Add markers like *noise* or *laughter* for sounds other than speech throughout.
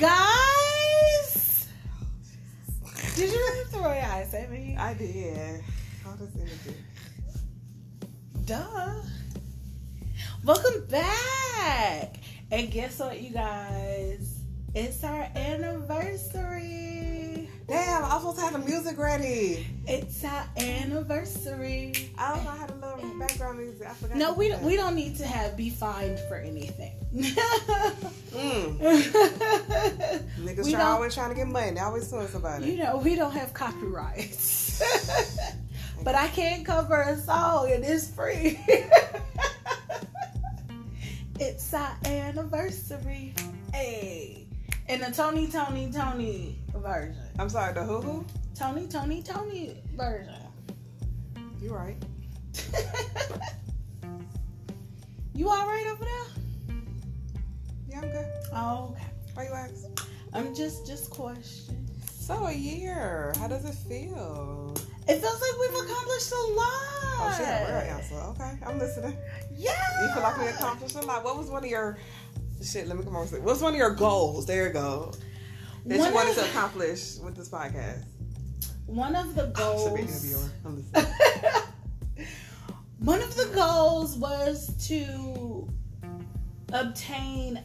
guys. Did you really throw your eyes at me? I did. How does energy? Duh. Welcome back. And guess what, you guys? It's our anniversary. Damn, I to have the music ready. It's our anniversary. I don't know how to love background music. I forgot. No, we do don't. We don't need to have be fined for anything. Mm. *laughs* Niggas We try, always trying to get money. They always suing somebody. you know, we don't have copyrights. *laughs* but I can't cover a song and it's free. *laughs* it's our anniversary. Hey. In the Tony, Tony, Tony version. I'm sorry, the hoo hoo? Tony, Tony, Tony version. You're right. *laughs* you all right over there? Yeah, I'm good. Oh, okay. Why you ask? I'm just, just questioning. So a year. How does it feel? It feels like we've accomplished a lot. Oh, she got a real answer. Okay, I'm listening. Yeah. You feel like we accomplished a lot. What was one of your shit? Let me come say- What's one of your goals? There you go. That One you wanted of- to accomplish with this podcast. One of the *laughs* Oh, goals. I'm listening. *laughs* One of the goals was to obtain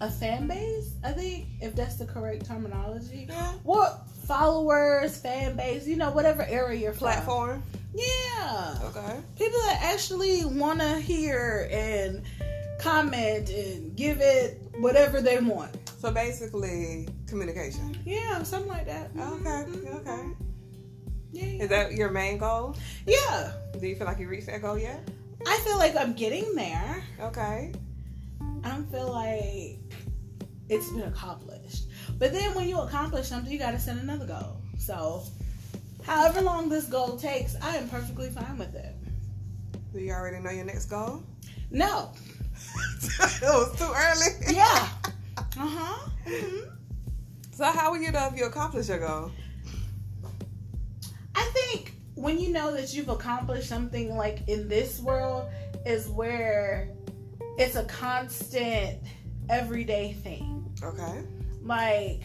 a fan base. I think, if that's the correct terminology. Yeah. What followers, fan base, you know, whatever area you're from. Platform. Yeah. Okay. People that actually want to hear and comment and give it whatever they want. So basically, communication. Yeah, something like that. Okay. Mhm. Okay. Yeah, yeah. Is that your main goal? yeah. Do you feel like you reached that goal yet? I feel like I'm getting there. Okay. I don't feel like it's been accomplished. But then when you accomplish something, you got to set another goal. So, however long this goal takes, I am perfectly fine with it. Do you already know your next goal? No. *laughs* it was too early. Yeah. Uh huh. hmm So how will you know if you accomplish your goal? I think when you know that you've accomplished something like in this world is where it's a constant everyday thing. Okay. Like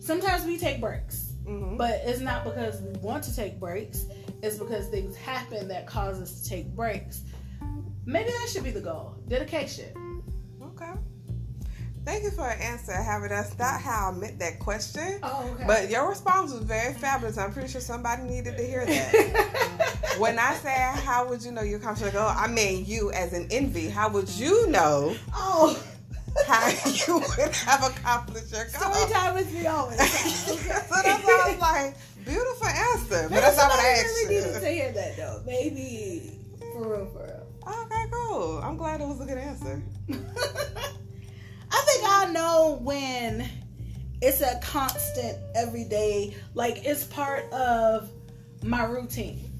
sometimes we take breaks, Mm-hmm. but it's not because we want to take breaks, it's because things happen that cause us to take breaks. Maybe that should be the goal. Dedication. Thank you for your answer. However, that's not how I meant that question. Oh, okay. But your response was very fabulous. I'm pretty sure somebody needed to hear that. *laughs* when I said, "How would you know you accomplished your oh, I mean you as an NV. How would you know oh, how you would have accomplished your goal? story time with me always. *laughs* so that's why I was like, beautiful answer. But that's not what I asked really needed to hear that though. Maybe for real, for real. Okay, cool. I'm glad it was a good answer. *laughs* I think I know when it's a constant everyday, like it's part of my routine.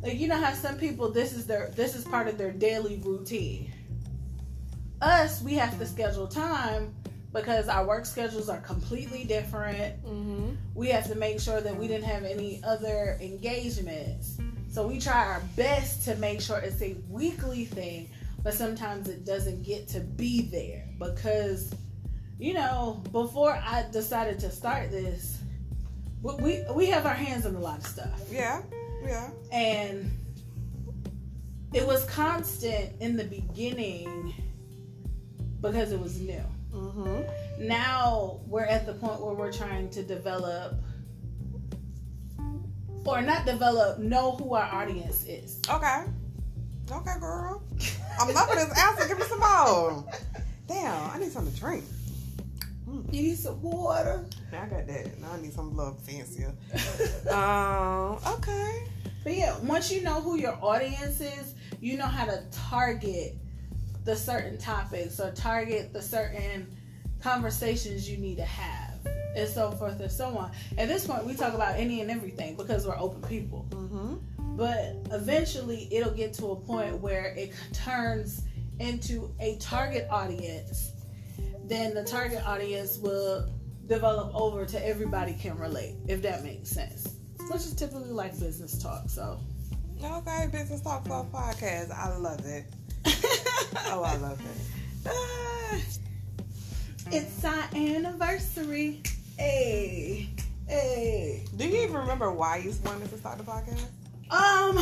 Like you know how some people this is their this is part of their daily routine. Us, we have to schedule time because our work schedules are completely different. Mm-hmm. We have to make sure that we didn't have any other engagements. So we try our best to make sure it's a weekly thing, but sometimes it doesn't get to be there because, you know, before I decided to start this, we we, have our hands in a lot of stuff, Yeah, yeah. and it was constant in the beginning because it was new. Mm-hmm. Now we're at the point where we're trying to develop or not develop, know who our audience is. Okay. Okay, girl. I'm loving this answer. Give me some more. Damn, I need something to drink. You need some water. Now I got that. Now I need something a little fancier. *laughs* Um, okay. But yeah, once you know who your audience is, you know how to target the certain topics or target the certain conversations you need to have, and so forth and so on. At this point, we talk about any and everything because we're open people. Mm-hmm. But eventually, it'll get to a point where it turns into a target audience. Then the target audience will develop over to everybody can relate, if that makes sense. Which is typically like business talk. So, Okay, business talk for a podcast. I love it. *laughs* Oh, I love it. Ah. It's our anniversary. Hey, hey. Do you even remember why you wanted to start the podcast? Um,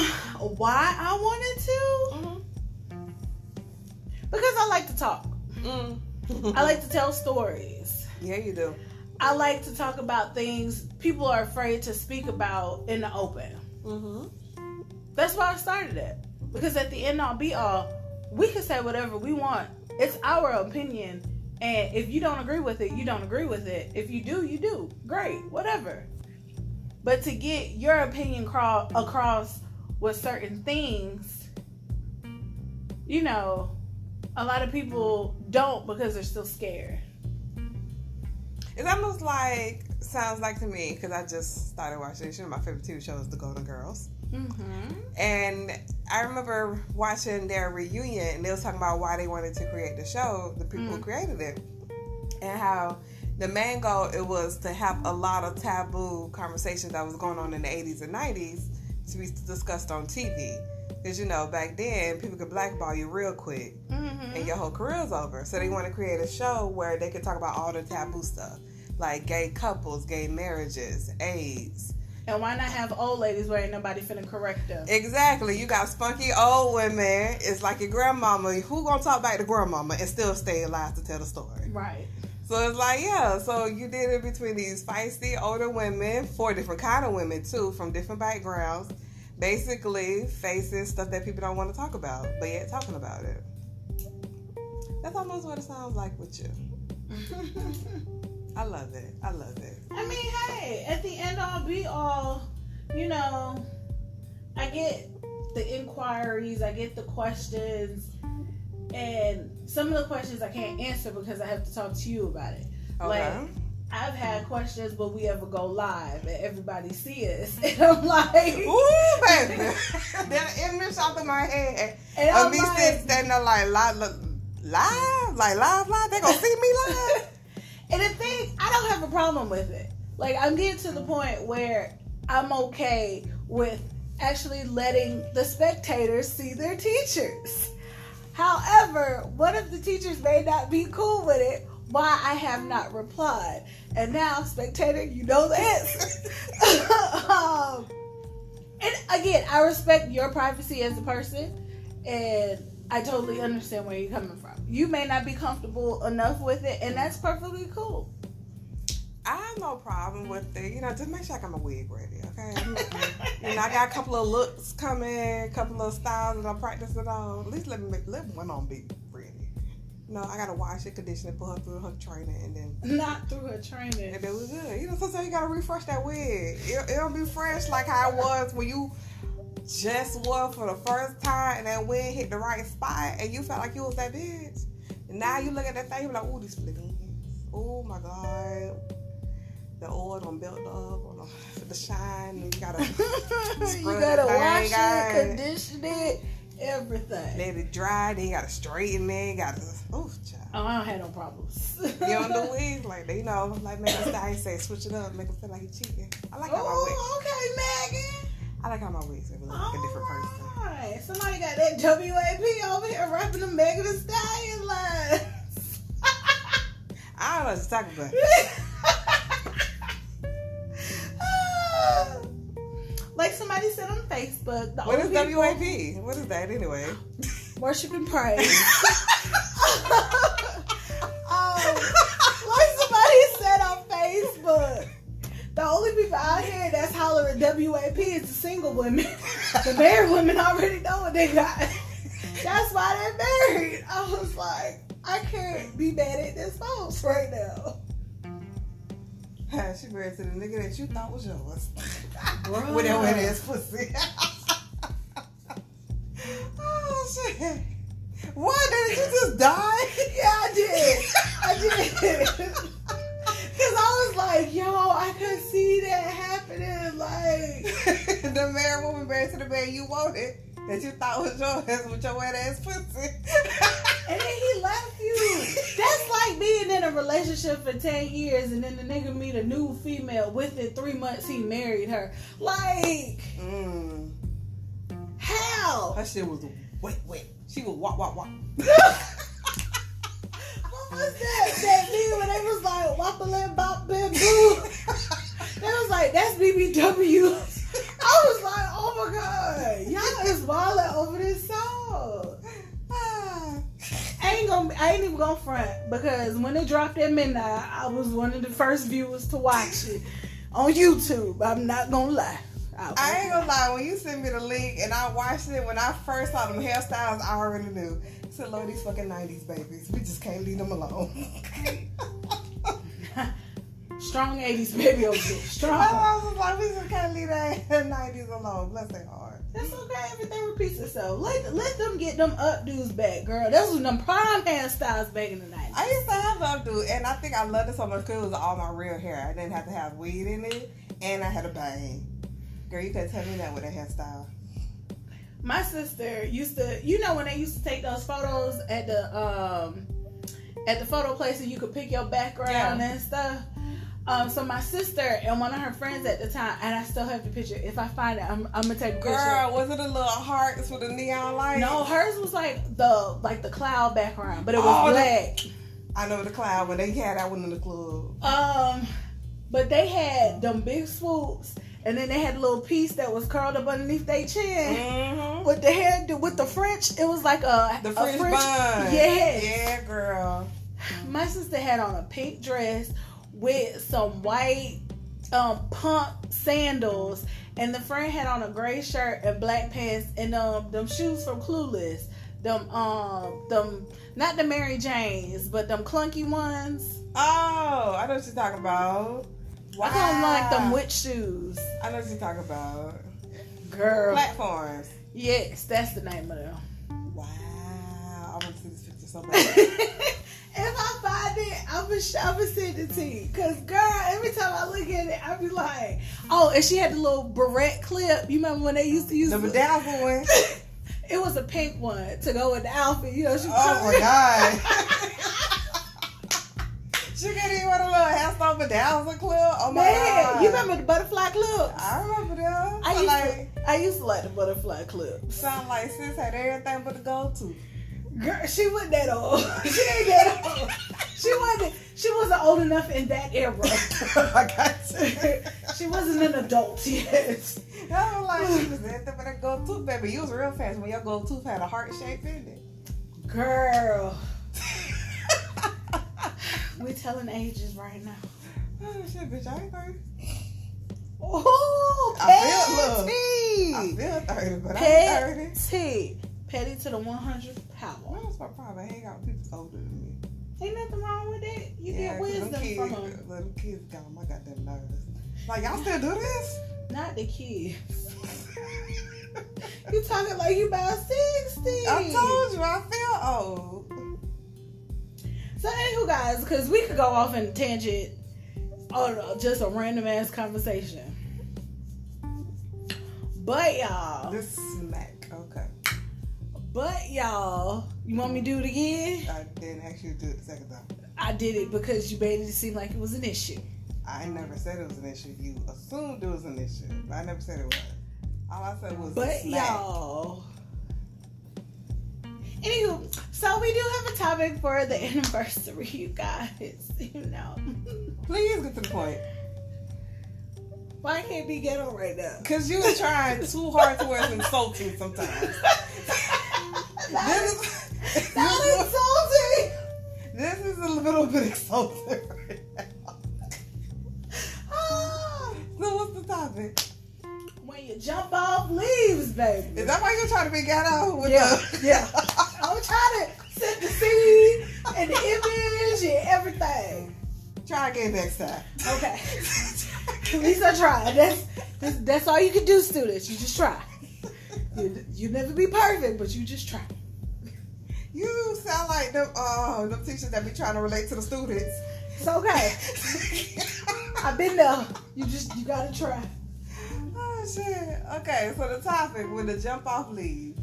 why I wanted to? Mm-hmm. Because I like to talk. Mm. I like *laughs* to tell stories. Yeah, you do. I like to talk about things people are afraid to speak about in the open. Mm-hmm. That's why I started it. Because at the end all be all, we can say whatever we want. It's our opinion. And if you don't agree with it, you don't agree with it. If you do, you do. Great, whatever. But to get your opinion craw- across with certain things, you know, a lot of people don't because they're still scared. It's almost like sounds like to me because I just started watching. You know, my favorite TV show is The Golden Girls, Mm-hmm. and I remember watching their reunion, and they was talking about why they wanted to create the show, the people who Mm. created it, and how the main goal it was to have a lot of taboo conversations that was going on in the 80s and 90s to be discussed on TV. Because you know, back then people could blackball you real quick Mm-hmm. and your whole career's over. So they want to create a show where they could talk about all the taboo stuff, like gay couples, gay marriages, AIDS. And why not have old ladies where ain't nobody finna correct them? Exactly. You got spunky old women. It's like your grandmama. Who gonna talk back to grandmama and still stay alive to tell the story? Right. So it's like, yeah. So you did it between these feisty older women, four different kind of women too, from different backgrounds, basically facing stuff that people don't want to talk about, but yet talking about it. That's almost what it sounds like with you. *laughs* I love it. I love it. I mean, hey, at the end all be all, you know, I get the inquiries, I get the questions, and some of the questions I can't answer because I have to talk to you about it. Okay. Like, I've had questions, but we ever go live and everybody see us, *laughs* and I'm like, Ooh, baby. *laughs* that image shot in my head. and Of I'm me like, sitting standing there like live, live, like live, live. They're gonna see me live. *laughs* And the thing, I don't have a problem with it. Like, I'm getting to the point where I'm okay with actually letting the spectators see their teachers. However, one of the teachers may not be cool with it. Why I have not replied. And now, spectator, you know the answer. *laughs* um, and again, I respect your privacy as a person, and I totally understand where you're coming from. You may not be comfortable enough with it, and that's perfectly cool. I have no problem with it. You know, just make sure I got my wig ready, okay? *laughs* you know, I got a couple of looks coming, a couple of styles that I'm practicing on. At least let me make, let one on be ready. No, I gotta wash it, condition it, put her through her training, and then *laughs* Not through her training. and then we good. You know, sometimes you gotta refresh that wig. It, it'll be fresh like how it was when you just wore for the first time, and that wig hit the right spot, and you felt like you was that bitch. And now you look at that thing, you're like, ooh, these split. Oh my god. The oil done built up on the, the shine, you gotta *laughs* you gotta wash it, condition it, everything. let it dry, then you gotta straighten it, you gotta, oh, child. Oh, I don't have no problems. You on the *laughs* wig, like, you know, like Megan Stallion say, switch it up, make him feel like he's cheating. I like how my wig, oh, okay, Megan. I like how my wigs look like a different person. Somebody got that WAP over here rapping the Megan Thee Stallion lines. I don't know what to talk about. *laughs* like somebody said on Facebook, the What is only people- WAP? What is that anyway? *laughs* Worship and praise. *laughs* um, like somebody said on Facebook, the only people out here that's hollering WAP is the single women. *laughs* the married women already know what they got. That's why they're married. I was like, I can't be mad at this folks right now. She married to the nigga that you thought was yours. *laughs* Bruh. With that wet ass pussy. *laughs* oh shit. What? Did you just die? *laughs* Yeah, I did. I did. Cause I was like, yo, I could see that happening. Like, the married woman married to the man you wanted. That you thought was yours with your wet ass pussy. *laughs* and then he left you. That's like being in a relationship for 10 years and then the nigga meet a new female. Within three months, he married her. Like, Mm. how? Her shit was wet, wet. She was wop, wop, wop. *laughs* Oh what's that? That meme when they was like and bop bamboo. *laughs* they was like, that's BBW. I was like, oh my god, y'all is wilding over this song. Ah. I ain't gonna, I ain't even gonna front because when it dropped at midnight, I was one of the first viewers to watch it on YouTube. I'm not gonna lie. I ain't gonna lie, when you sent me the link and I watched it, when I first saw them hairstyles, I already knew. I said, Lord, these fucking 90s babies. We just can't leave them alone. *laughs* Strong 80s baby over there. Strong. I was like, we just can't leave that *laughs* 90s alone. Bless their heart. That's okay. Everything repeats itself. Let let them get them updos back, girl. That's was them prime hairstyles back in the night. I used to have updo, and I think I loved it so much because it was all my real hair. I didn't have to have weed in it, and I had a bang. Girl, you could tell me that with a hairstyle. My sister used to, you know, when they used to take those photos at the um at the photo place and you could pick your background Yeah. and stuff. Um, so my sister and one of her friends at the time, and I still have the picture. If I find it, I'm, I'm gonna take a picture. Girl, was it a little hearts with a neon light? No, hers was like the like the cloud background, but it was Oh, the- black. I know the cloud when they had that one in the club. Um, but they had them big swoops, and then they had a little piece that was curled up underneath their chin. Mm-hmm. With the hair, with the French, it was like a The a French bun. Yes. Yeah, girl. My sister had on a pink dress with some white um pump sandals, and the friend had on a gray shirt and black pants and um them shoes from Clueless. Them um them not the Mary Janes, but them clunky ones. Oh, I know what you're talking about. I call them like them Wow. witch shoes. I know what you're talking about. Girl. Platforms. Yes, that's the name of them. Wow. I want to see this picture so bad. *laughs* if I find it, I'm gonna, I'm send it to you. Cause girl, every time I look at it, I be like, oh, and she had the little barrette clip. You remember when they used to use the bedazzled one. *laughs* It was a pink one to go with the outfit. You know, she. Oh my god. *laughs* *laughs* she could even wear a little hairstyle bedazzled clip. Oh my Man, god. you remember the butterfly clip? I remember them. I used like, to, I used to like the butterfly clip. sound like sis had everything but the go to. Girl, she wasn't that old. *laughs* she ain't that old. She wasn't. She wasn't old enough in that era. *laughs* I got she wasn't an adult yet. I was like, she was everything but a go to, baby. You was real fast when your go to had a heart shape in it. Girl, *laughs* we're telling ages right now. oh shit, bitch, I ain't 30. Oh, I petty. I feel 30, but I ain't 30. Petty. To the 100th power. What's my problem? I hang out with people older than me. Ain't nothing wrong with that. You Yeah, get wisdom them kids, from them. little kids got on my goddamn nerves. Like, y'all still do this? Not the kids. *laughs* you talking like you about 60. I told you, I feel old. So, anywho, guys, because we could go off in a tangent on just a random ass conversation. But, y'all, This. But, y'all, you want me to do it again? I didn't actually do it the second time. I did it because you made it seem like it was an issue. I never said it was an issue. You assumed it was an issue, but I never said it was. All I said was But y'all. Anywho, so we do have a topic for the *laughs* anniversary, you guys. *laughs* You know. Please get to the point. Why can't be ghetto right now? Cause you was trying too hard to it's insulting sometimes. *laughs* This is, not insulting. this is a little bit insulting right now. Ah, So what's the topic? when you jump off leaves, baby. Is that why you're trying to be ghetto with Yeah, the yeah. I'm trying to set the scene and the image and everything. Try again next time. Okay. At least I tried. That's, that's that's all you can do, students. You just try. You you never be perfect, but you just try. You sound like them uh them teachers that be trying to relate to the students. It's okay. *laughs* I've been there. You just you gotta try. oh shit. Okay, so the topic with the jump off leave.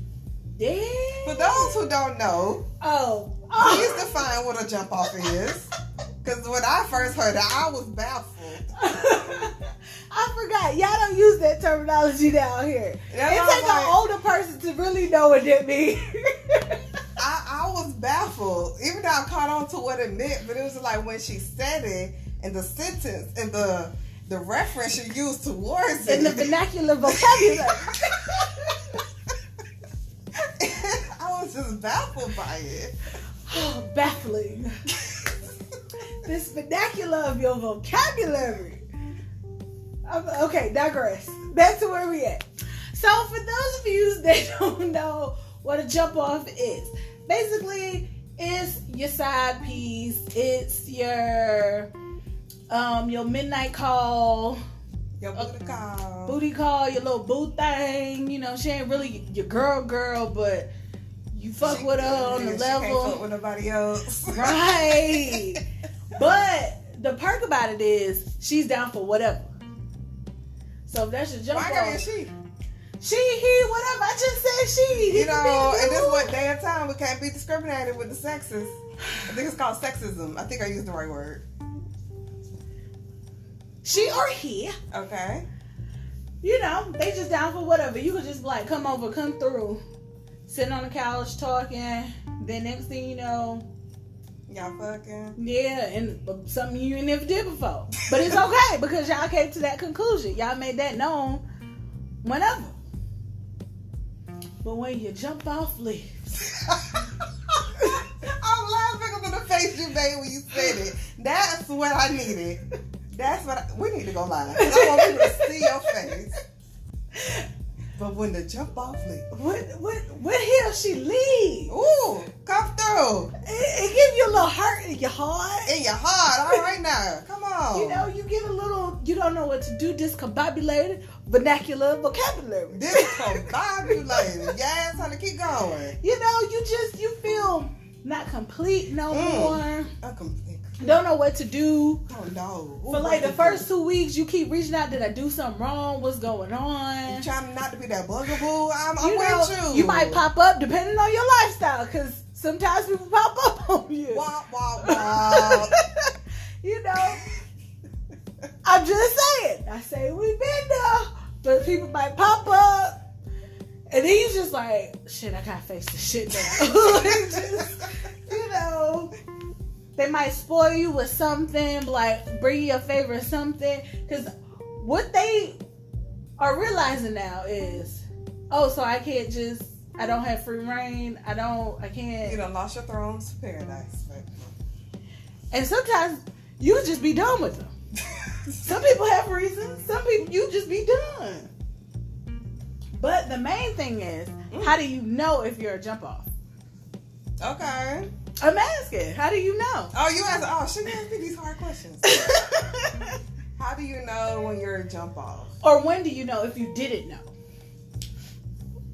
Yeah. For those who don't know, Oh. please oh. define what a jump off is. *laughs* Because when I first heard it, I was baffled. *laughs* I forgot. Y'all don't use that terminology down here. That's it takes like- an older person to really know what that means. I, I was baffled. Even though I caught on to what it meant, but it was like when she said it and the sentence and the the reference she used towards it. In the vernacular vocabulary. *laughs* I was just baffled by it. Oh, *sighs* baffling. *laughs* this vernacular of your vocabulary. Um, okay, digress. Back to where we at. So, for those of you that *laughs* don't know what a jump off is, basically, it's your side piece. It's your um your midnight call, Your booty call. booty call, your little boo thing. You know, she ain't really your girl, girl, but you fuck She- with her on the she Can't level. fuck with nobody else. *laughs* Right. but the perk about it is she's down for whatever. So if that's your jump Why gotta be a off, she? She, he, whatever. I just said she. You know, and this you. what day and time we can't be discriminated with the sexes. I think it's called sexism. I think I used the right word. she or he. Okay. You know, they just down for whatever. You could just be like, come over, come through, sitting on the couch talking. Then next thing you know, Y'all fucking. yeah, and uh, something you ain't never did before. But it's *laughs* okay because y'all came to that conclusion. Y'all made that known whenever. But when you jump off leaves. *laughs* I'm laughing because of the face you made when you said it. That's what I needed. That's what I, we need to go live. I want people to see your face. But when the jump off leave, What what what hill she leave? ooh, come through It, it give you a little hurt in your heart. in your heart. All right now, come on. You know, you get a little you don't know what to do, discombobulated, vernacular vocabulary. This combined you discombobulated. yes, honey, keep going. You know, you just you feel not complete no Mm. more. Don't know what to do. Oh no. Ooh, For like the first two weeks, you keep reaching out. Did I do something wrong? What's going on? You trying not to be that bugaboo? I'm, I'm you know, with you. might pop up depending on your lifestyle, because sometimes people pop up on you. *laughs* You know, I'm just saying. I say we've been there, but people might pop up, and then you just like, shit, I gotta face this shit now. *laughs* Just, you know, they might spoil you with something, like bring you a favor or something, because what they are realizing now is, oh, so I can't just. I don't have free reign. I don't. I can't. you done lost your thrones to paradise. But... And sometimes you just be done with them. Some people have reasons. Some people you just be done. But the main thing is, mm. how do you know if you're a jump off? Okay. I'm asking. How do you know? Oh, you asked. Oh, she asked me these hard questions. *laughs* How do you know when you're a jump off? or when do you know if you didn't know?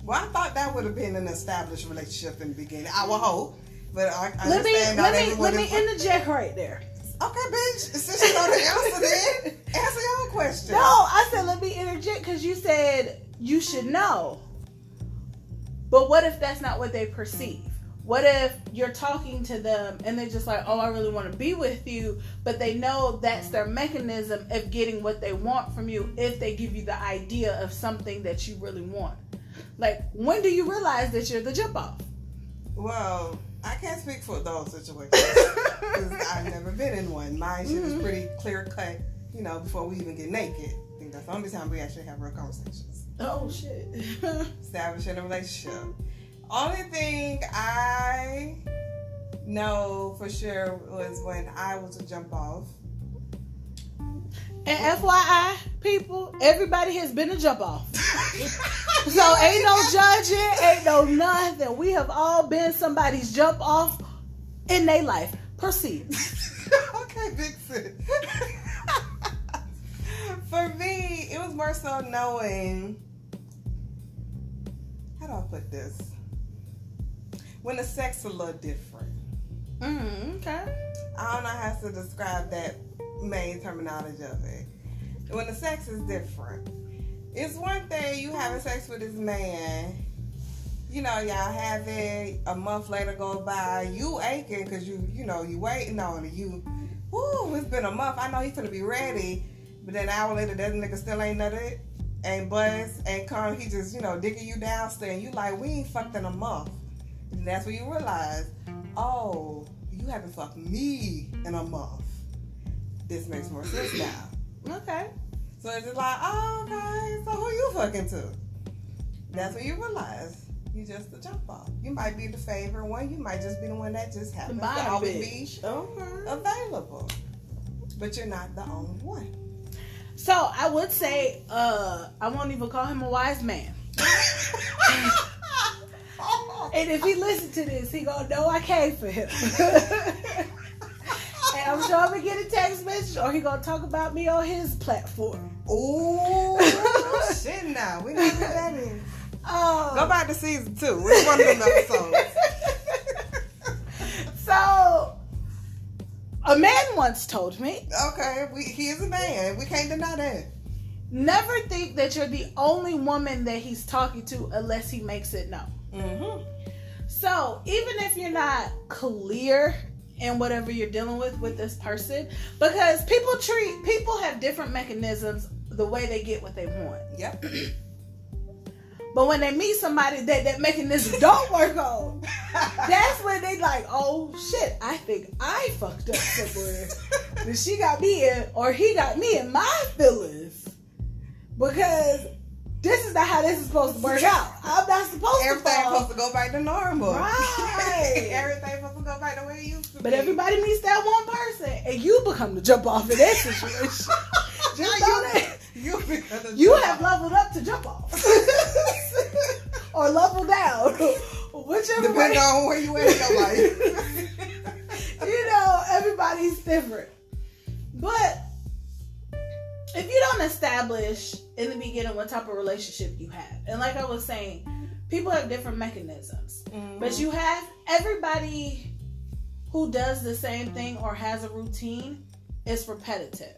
Well, I thought that would have been an established relationship in the beginning. I would hope, but I, I Let me let me let me interject right there. Okay, bitch. Since you know the answer, then answer your own question. No, I said let me interject because you said you should know. But what if that's not what they perceive? What if you're talking to them and they're just like, oh, I really want to be with you, but they know that's their mechanism of getting what they want from you if they give you the idea of something that you really want? Like, when do you realize that you're the jump off? Well, I can't speak for those situations because I've never been in one. My shit is Mhm. pretty clear cut. You know, before we even get naked. I think that's the only time we actually have real conversations. oh, shit. *laughs* establishing a relationship. Only thing I know for sure was when I was a jump off. And FYI, people, everybody has been a jump off. *laughs* So ain't no judging, ain't no nothing. We have all been somebody's jump off in their life. Proceed. *laughs* okay, Vixen. *laughs* For me, it was more so knowing. How do I put this? When the sex a little different. Mm, okay. I don't know how to describe that main terminology of it. When the sex is different, it's one thing you having sex with this man. You know, y'all have it. A month later go by, you aching because you, you know, you waiting on it. You, whoo, it's been a month. I know he's gonna be ready, but then an hour later, that nigga still ain't nutted, ain't buzz, ain't come. He just, you know, digging you down, saying you like we ain't fucked in a month. And That's when you realize, oh, you haven't fucked me in a month. This makes more sense now. Okay. So it's just like, oh, okay, so who you fucking to? That's when you realize you just the jump off. You might be the favorite one. You might just be the one that just happens to Bye, always bitch. be Okay. available. But you're not the only one. So I would say, uh, I won't even call him a wise man. *laughs* And if he listens to this, he gonna know I came for him. *laughs* and I'm sure I'm gonna get a text message, or he gonna talk about me on his platform. oh *laughs* shit! Now we not put that in. Oh. Go back to season two. Which one of them episodes? *laughs* so, a man once told me, Okay, we, he is a man. We can't deny that. never think that you're the only woman that he's talking to unless he makes it known. Mm-hmm. So, even if you're not clear in whatever you're dealing with with this person, because people treat people have different mechanisms the way they get what they want. Yep. *clears throat* But when they meet somebody that that mechanism don't work on, *laughs* that's when they like, oh shit, I think I fucked up somewhere. *laughs* she got me in, or he got me in my feelings. Because this is not how this is supposed to work out. I'm not supposed Everything's to fall. supposed to go back to normal. Right. *laughs* Everything's supposed to go back the way it used to But be. everybody meets that one person, and you become the jump off in that situation. *laughs* Just know that you, you have leveled up to jump off, *laughs* or level down, whichever Depending way. on where you at in your life. you know, everybody's different. But if you don't establish in the beginning what type of relationship you have, and like I was saying, people have different mechanisms. But you have everybody who does the same thing or has a routine is repetitive.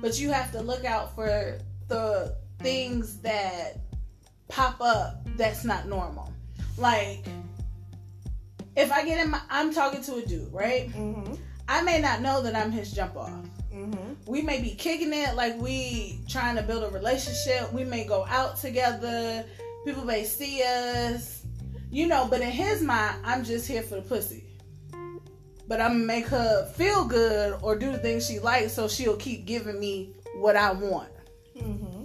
But you have to look out for the things that pop up that's not normal. Like if I get in my I'm talking to a dude, right? Mm-hmm. I may not know that I'm his jump off. Mm-hmm. We may be kicking it like we trying to build a relationship. We may go out together. People may see us. You know, but in his mind, I'm just here for the pussy. But I'm gonna make her feel good or do the things she likes so she'll keep giving me what I want. Mm-hmm.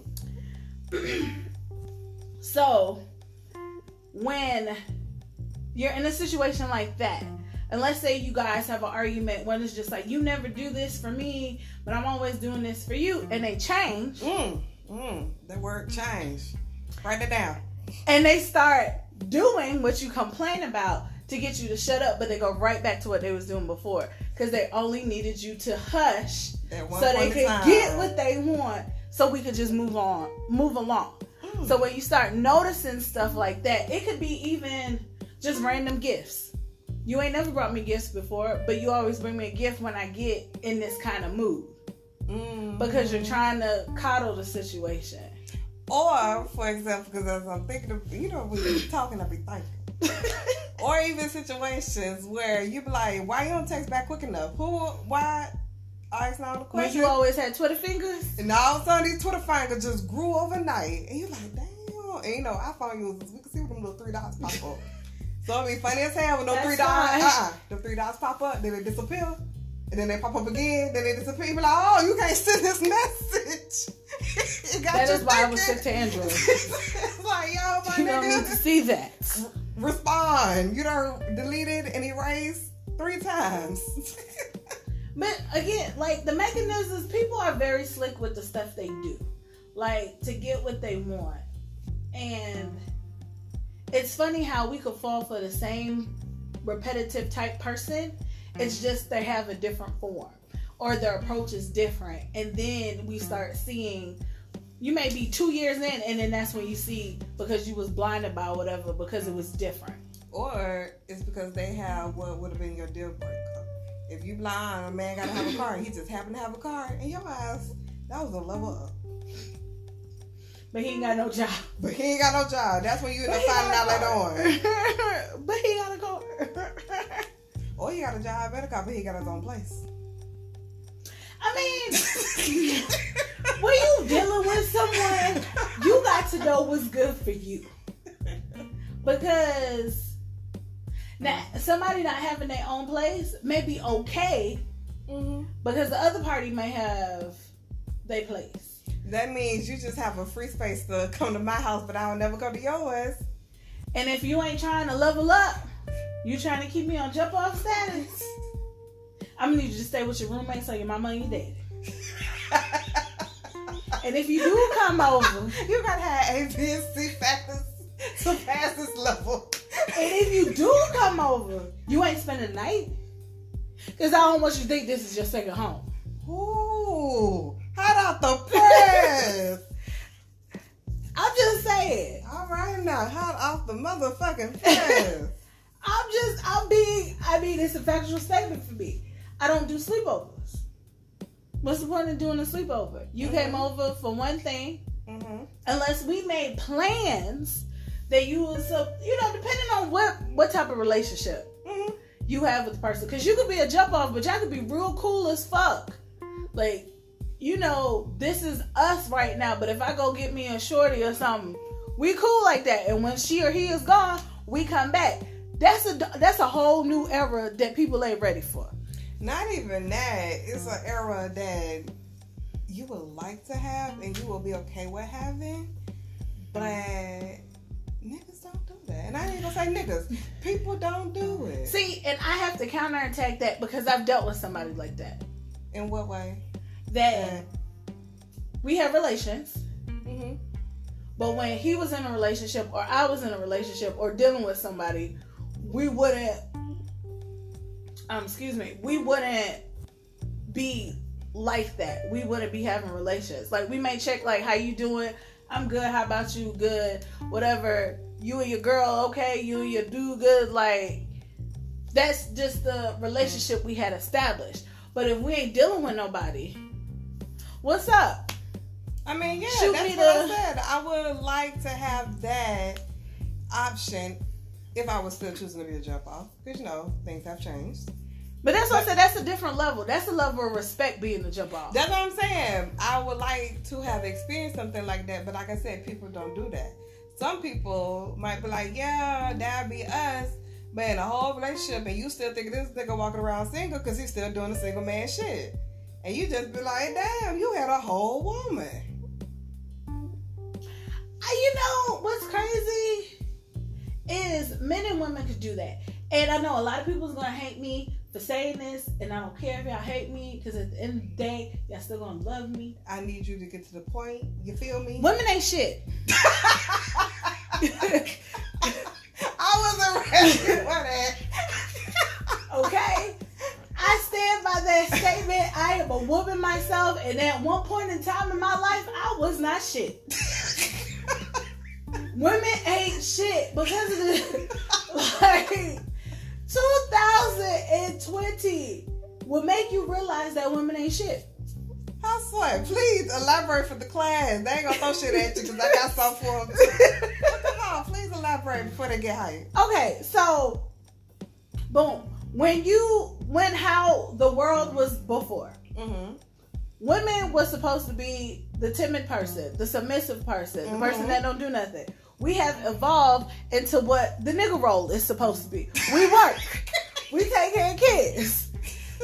So, when you're in a situation like that, and let's say you guys have an argument when it's just like, you never do this for me, but I'm always doing this for you, and they change, Mm. Mm. The word change. Write it down. and they start doing what you complain about to get you to shut up, but they go right back to what they was doing before because they only needed you to hush so they could time. get what they want so we could just move on move along Mm. so when you start noticing stuff like that it could be even just random gifts you ain't never brought me gifts before but you always bring me a gift when i get in this kind of mood Mm. because you're trying to coddle the situation Or, for example, because as I'm thinking of, you know, when you're talking, I be thinking. *laughs* Or even situations where you be like, why you don't text back quick enough? Who, why? I ask now the when question. you always had twitter fingers and all of a sudden, these Twitter fingers just grew overnight. And you're like, damn. And you know, I iPhone users, we can see them little three dots pop up. So it be funny as hell with no That's three dots. Uh-uh. The three dots pop up, then they disappear. And then they pop up again, then they disappear. You be like, oh, you can't send this message. *laughs* it got that you is why i was sent to *laughs* android it's like, yo, my you don't need to nigga, see that respond. You done deleted and erased three times. *laughs* But again, like the mechanisms, people are very slick with the stuff they do, like to get what they want. And it's funny how we could fall for the same repetitive type person. It's mm-hmm. just they have a different form or their approach is different. And then we mm-hmm. start seeing you may be two years in, and then that's when you see because you was blinded by whatever because it was different. or it's because they have what would have been your deal breaker. If you blind, a man gotta have a car. He just happened to have a car, and your ass, that was a level up. But he ain't got no job. But he ain't got no job. That's when you end But up he finding out got a later on. *laughs* but he got a car. *laughs* Or he got a job at a car, but he got his own place. I mean, *laughs* when you dealing with someone, you got to know what's good for you. Because Now, somebody not having their own place may be okay Mm-hmm. because the other party may have their place. That means you just have a free space to come to my house, but I will never go to yours. And if you ain't trying to level up, you trying to keep me on jump off status, I'm gonna need you to stay with your roommate so your mama and your daddy. *laughs* And if you do come over, *laughs* you gotta have A, B, and C factors to pass this level. and if you do come over, you ain't spending the night. Cause I don't want you to think this is your second home. Ooh, hot out the press. I'm just saying. All right now, hot off the motherfucking press. I'm just, I'm being, I mean, it's a factual statement for me. I don't do sleepovers. What's the point of doing a sleepover? You came Mhm. over for one thing, mm-hmm. unless we made plans that you was, so, you know, depending on what what type of relationship Mm-hmm. you have with the person, because you could be a jump off, but y'all could be real cool as fuck. Like, you know, this is us right now, but if I go get me a shorty or something, we cool like that. And when she or he is gone, we come back. That's a that's a whole new era that people ain't ready for. Not even that. It's an era that you would like to have and you will be okay with having, but niggas don't do that. And I ain't gonna say niggas. People don't do it. See, and I have to counterattack that because I've dealt with somebody like that. In what way? That we have relations, Mm-hmm. but when he was in a relationship or I was in a relationship or dealing with somebody, we wouldn't um excuse me, we wouldn't be like that. We wouldn't be having relations. Like we may check like how you doing? I'm good, how about you? Good. Whatever. You and your girl, okay, you and your dude good, like that's just the relationship we had established. But if we ain't dealing with nobody, what's up? I mean, yeah, Shoot that's what I said. I would like to have that option if I was still choosing to be a jump off. Because, you know, things have changed. But that's what I said. That's a different level. That's a level of respect being the jump off. That's what I'm saying. I would like to have experienced something like that, but like I said, people don't do that. Some people might be like, yeah, that'd be us. But in a whole relationship, and you still think this nigga walking around single because he's still doing the single man shit. And you just be like, damn, you had a whole woman. I- you know what's crazy is men and women could do that. And I know a lot of people's gonna hate me for saying this, and I don't care if y'all hate me because at the end of the day, y'all still gonna love me. I need you to get to the point. You feel me? Women ain't shit. *laughs* *laughs* I wasn't ready for that. Okay? I stand by that statement. I am a woman myself, and at one point in time in my life, I was not shit. *laughs* Women ain't shit because of the like 2020 will make you realize that women ain't shit. How sweat? Please elaborate for the class. They ain't gonna throw shit at you because I got something for them. Come on, please elaborate before they get hyped. Okay, so boom. When you when how the world was before. Mm-hmm. Women was supposed to be the timid person, the submissive person, the person Mhm. that don't do nothing. We have evolved into what the nigga role is supposed to be. We work. *laughs* we take care of kids.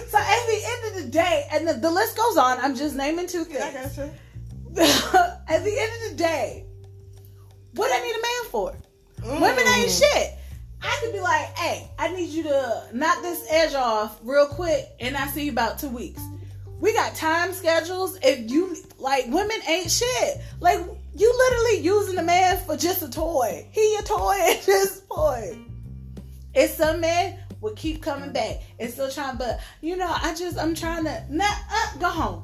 So at the end of the day, and the, the list goes on, I'm just naming two Yeah, I things. got you. *laughs* at the end of the day, what I need a man for? Mm. Women ain't shit. I could be like, hey, I need you to knock this edge off real quick, and I see you about two weeks. We got time schedules. If you like, women ain't shit. Like you literally using a man for just a toy. He a toy *laughs* at this point. And some men will keep coming back and still trying, but you know, I just I'm trying to not uh, go home.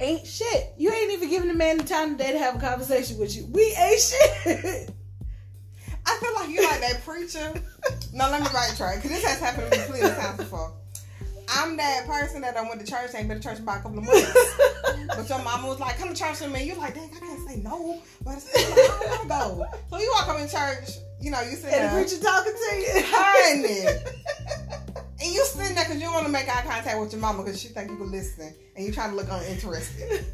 Ain't shit. You ain't even giving the man the time today to have a conversation with you. We ain't *laughs* shit. I feel like you like that preacher. No, let me right track because this has happened to me plenty of times before. I'm that person that I went to church, ain't been to church about a couple of months. But your mama was like, come to church with me. You're like, dang, I can't say no. But it's like, I don't want to go. So you walk up in church, you know, you sit and the preacher talking to you. honey. And you sitting there because you want to make eye contact with your mama because she think you can listen. And you trying to look uninterested.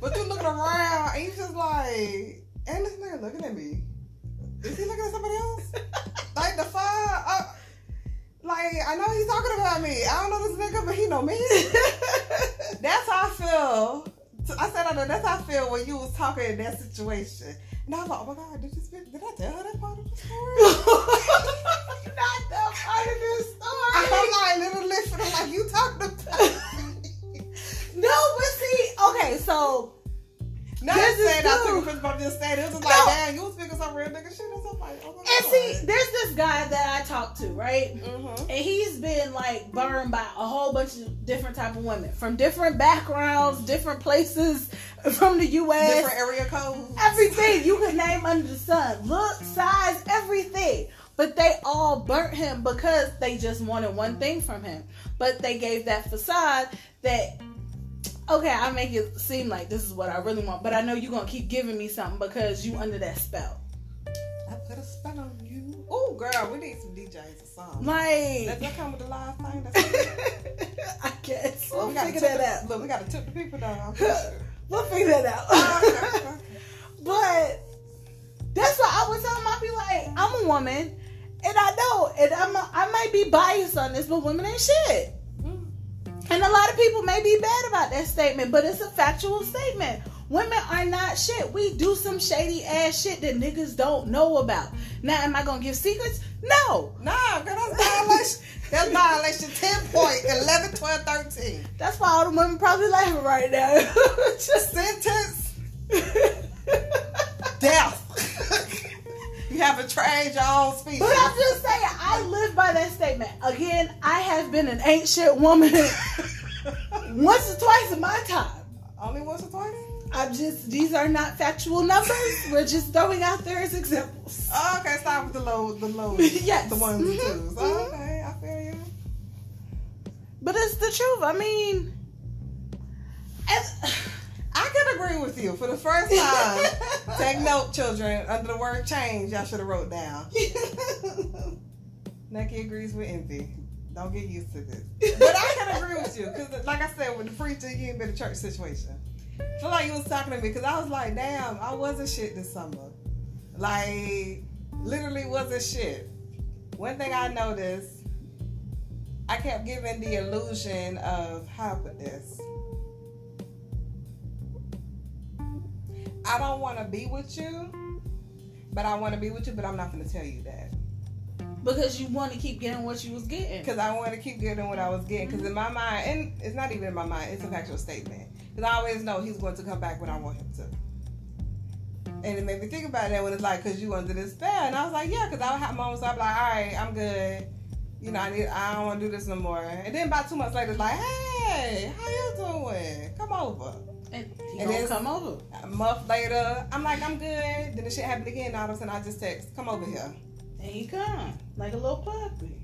But you looking around and you just like, and this nigga looking at me. Is he looking at somebody else? like the fuck? Uh, like, I know he's talking about me. I don't know this nigga, but he know me. *laughs* that's how I feel. I said, I know that's how I feel when you was talking in that situation. And I was like, oh my god, did this did I tell her that part of the story? *laughs* Not that part of the story. I'm like literally feeling like you talked about. *laughs* No, but see, okay, so Not This is saying I took offense, but I'm just saying it was just No. damn, you was speaking some real nigga shit or something. Like, oh and god. see, there's this guy that I talked to, right? Mm-hmm. And he's been like burned by a whole bunch of different type of women from different backgrounds, different places *laughs* from the US. Different area codes. everything you could name under the sun look size everything but they all burnt him because they just wanted one thing from him but they gave that facade that okay i make it seem like this is what i really want but i know you're gonna keep giving me something because you under that spell I put a spell on you. Oh, girl, we need some DJs or something. like Does that come with the last thing? *laughs* I guess Well, we'll we gotta figure that the- out Look, we gotta tip the people down. I'm pretty sure. *laughs* we'll figure that out *laughs* Okay, okay. But that's why I was telling I'd be like, I'm a woman, and I know, and I'm a, I might be biased on this, but women ain't shit. And a lot of people may be bad about that statement, but it's a factual statement. Women are not shit. We do some shady ass shit that niggas don't know about. Now, am I gonna give secrets? No. Nah, girl, that's violation. That's violation 10 point, 11, 12, 13. That's why all the women probably laughing right now. *laughs* Just Sentence, *laughs* death. You haven't trained your own species. But I'm just saying, I live by that statement. Again, I have been an ancient woman *laughs* once or twice in my time. Only once or twice? I'm just, these are not factual numbers. We're just throwing out there as examples. Oh, okay, start with the low, the low, *laughs* Yes. the ones and Mhm, twos. mhm. Oh, okay, I feel you. But it's the truth. I mean, as, I can agree with you. For the first time, *laughs* take note, children. Under the word change, y'all should have wrote down. *laughs* Nuggi agrees with NV. Don't get used to this. *laughs* But I can agree with you because, like I said, with the preacher, you ain't been a church situation. I feel like you was talking to me because I was like, damn, I wasn't shit this summer. Like, literally wasn't shit. One thing I noticed, I kept giving the illusion of how I put this. I don't want to be with you, but I want to be with you, but I'm not going to tell you that. because you want to keep getting what you was getting. Because I want to keep getting what I was getting. Because in my mind, and it's not even in my mind, it's a factual statement. Because I always know he's going to come back when I want him to. And it made me think about that when it's like, because you under this spell. And I was like, yeah, because I would have moments I'd be like, all right, I'm good. You know, I need, I don't want to do this no more. And then about two months later, it's like, hey, how you doing? Come over. And he And gonna come over. A month later, I'm like, I'm good. Then the shit happened again. All of a sudden, I just text, come over here. And he come like a little puppy.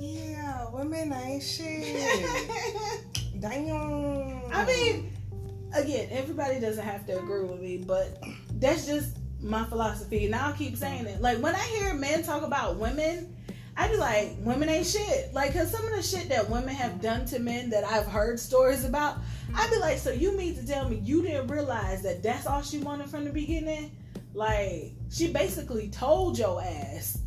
Yeah, women ain't shit. *laughs* Damn. I mean, again, everybody doesn't have to agree with me, but that's just my philosophy. And I'll keep saying it. Like when I hear men talk about women, I be like, women ain't shit. Like, cause some of the shit that women have done to men that I've heard stories about, I'd be like, so you mean to tell me you didn't realize that that's all she wanted from the beginning? Like, she basically told your ass,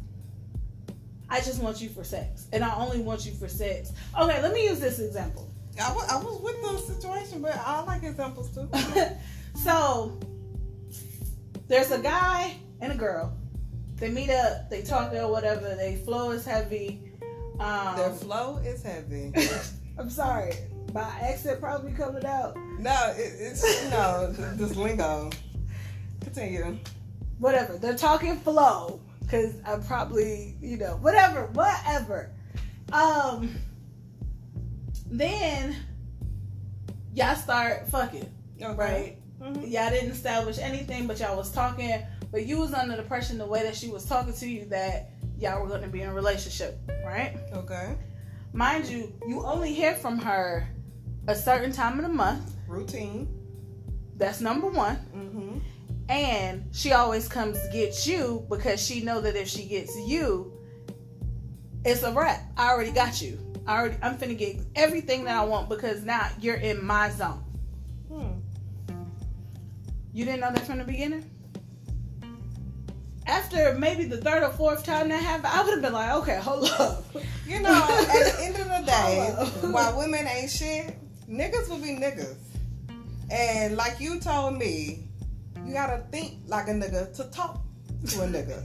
I just want you for sex, and I only want you for sex. Okay, let me use this example. I was, I was with the situation, but I like examples too. *laughs* so there's a guy and a girl. They meet up, they talk or whatever. They flow is heavy. Um, Their flow is heavy. *laughs* I'm sorry, my accent probably coming out. No, it, it's no th- this lingo. Continue. Whatever. They're talking flow because I'm probably you know whatever, whatever. Um, then y'all start fucking. Okay. right? Mhm. Y'all didn't establish anything, but y'all was talking. But you was under the impression the way that she was talking to you that y'all were going to be in a relationship, right? Okay. Mind you, you only hear from her a certain time of the month. Routine. That's number one. Mm-hmm. And she always comes to get you because she know that if she gets you, it's a wrap. I already got you. I already, I'm finna get everything that I want because now you're in my zone. Hmm. You didn't know that from the beginning? After maybe the third or fourth time that happened, I would have been like, okay, hold up. You know, at the end of the *laughs* day, while women ain't shit, niggas will be niggas. And like you told me, you gotta think like a nigga to talk to a nigga.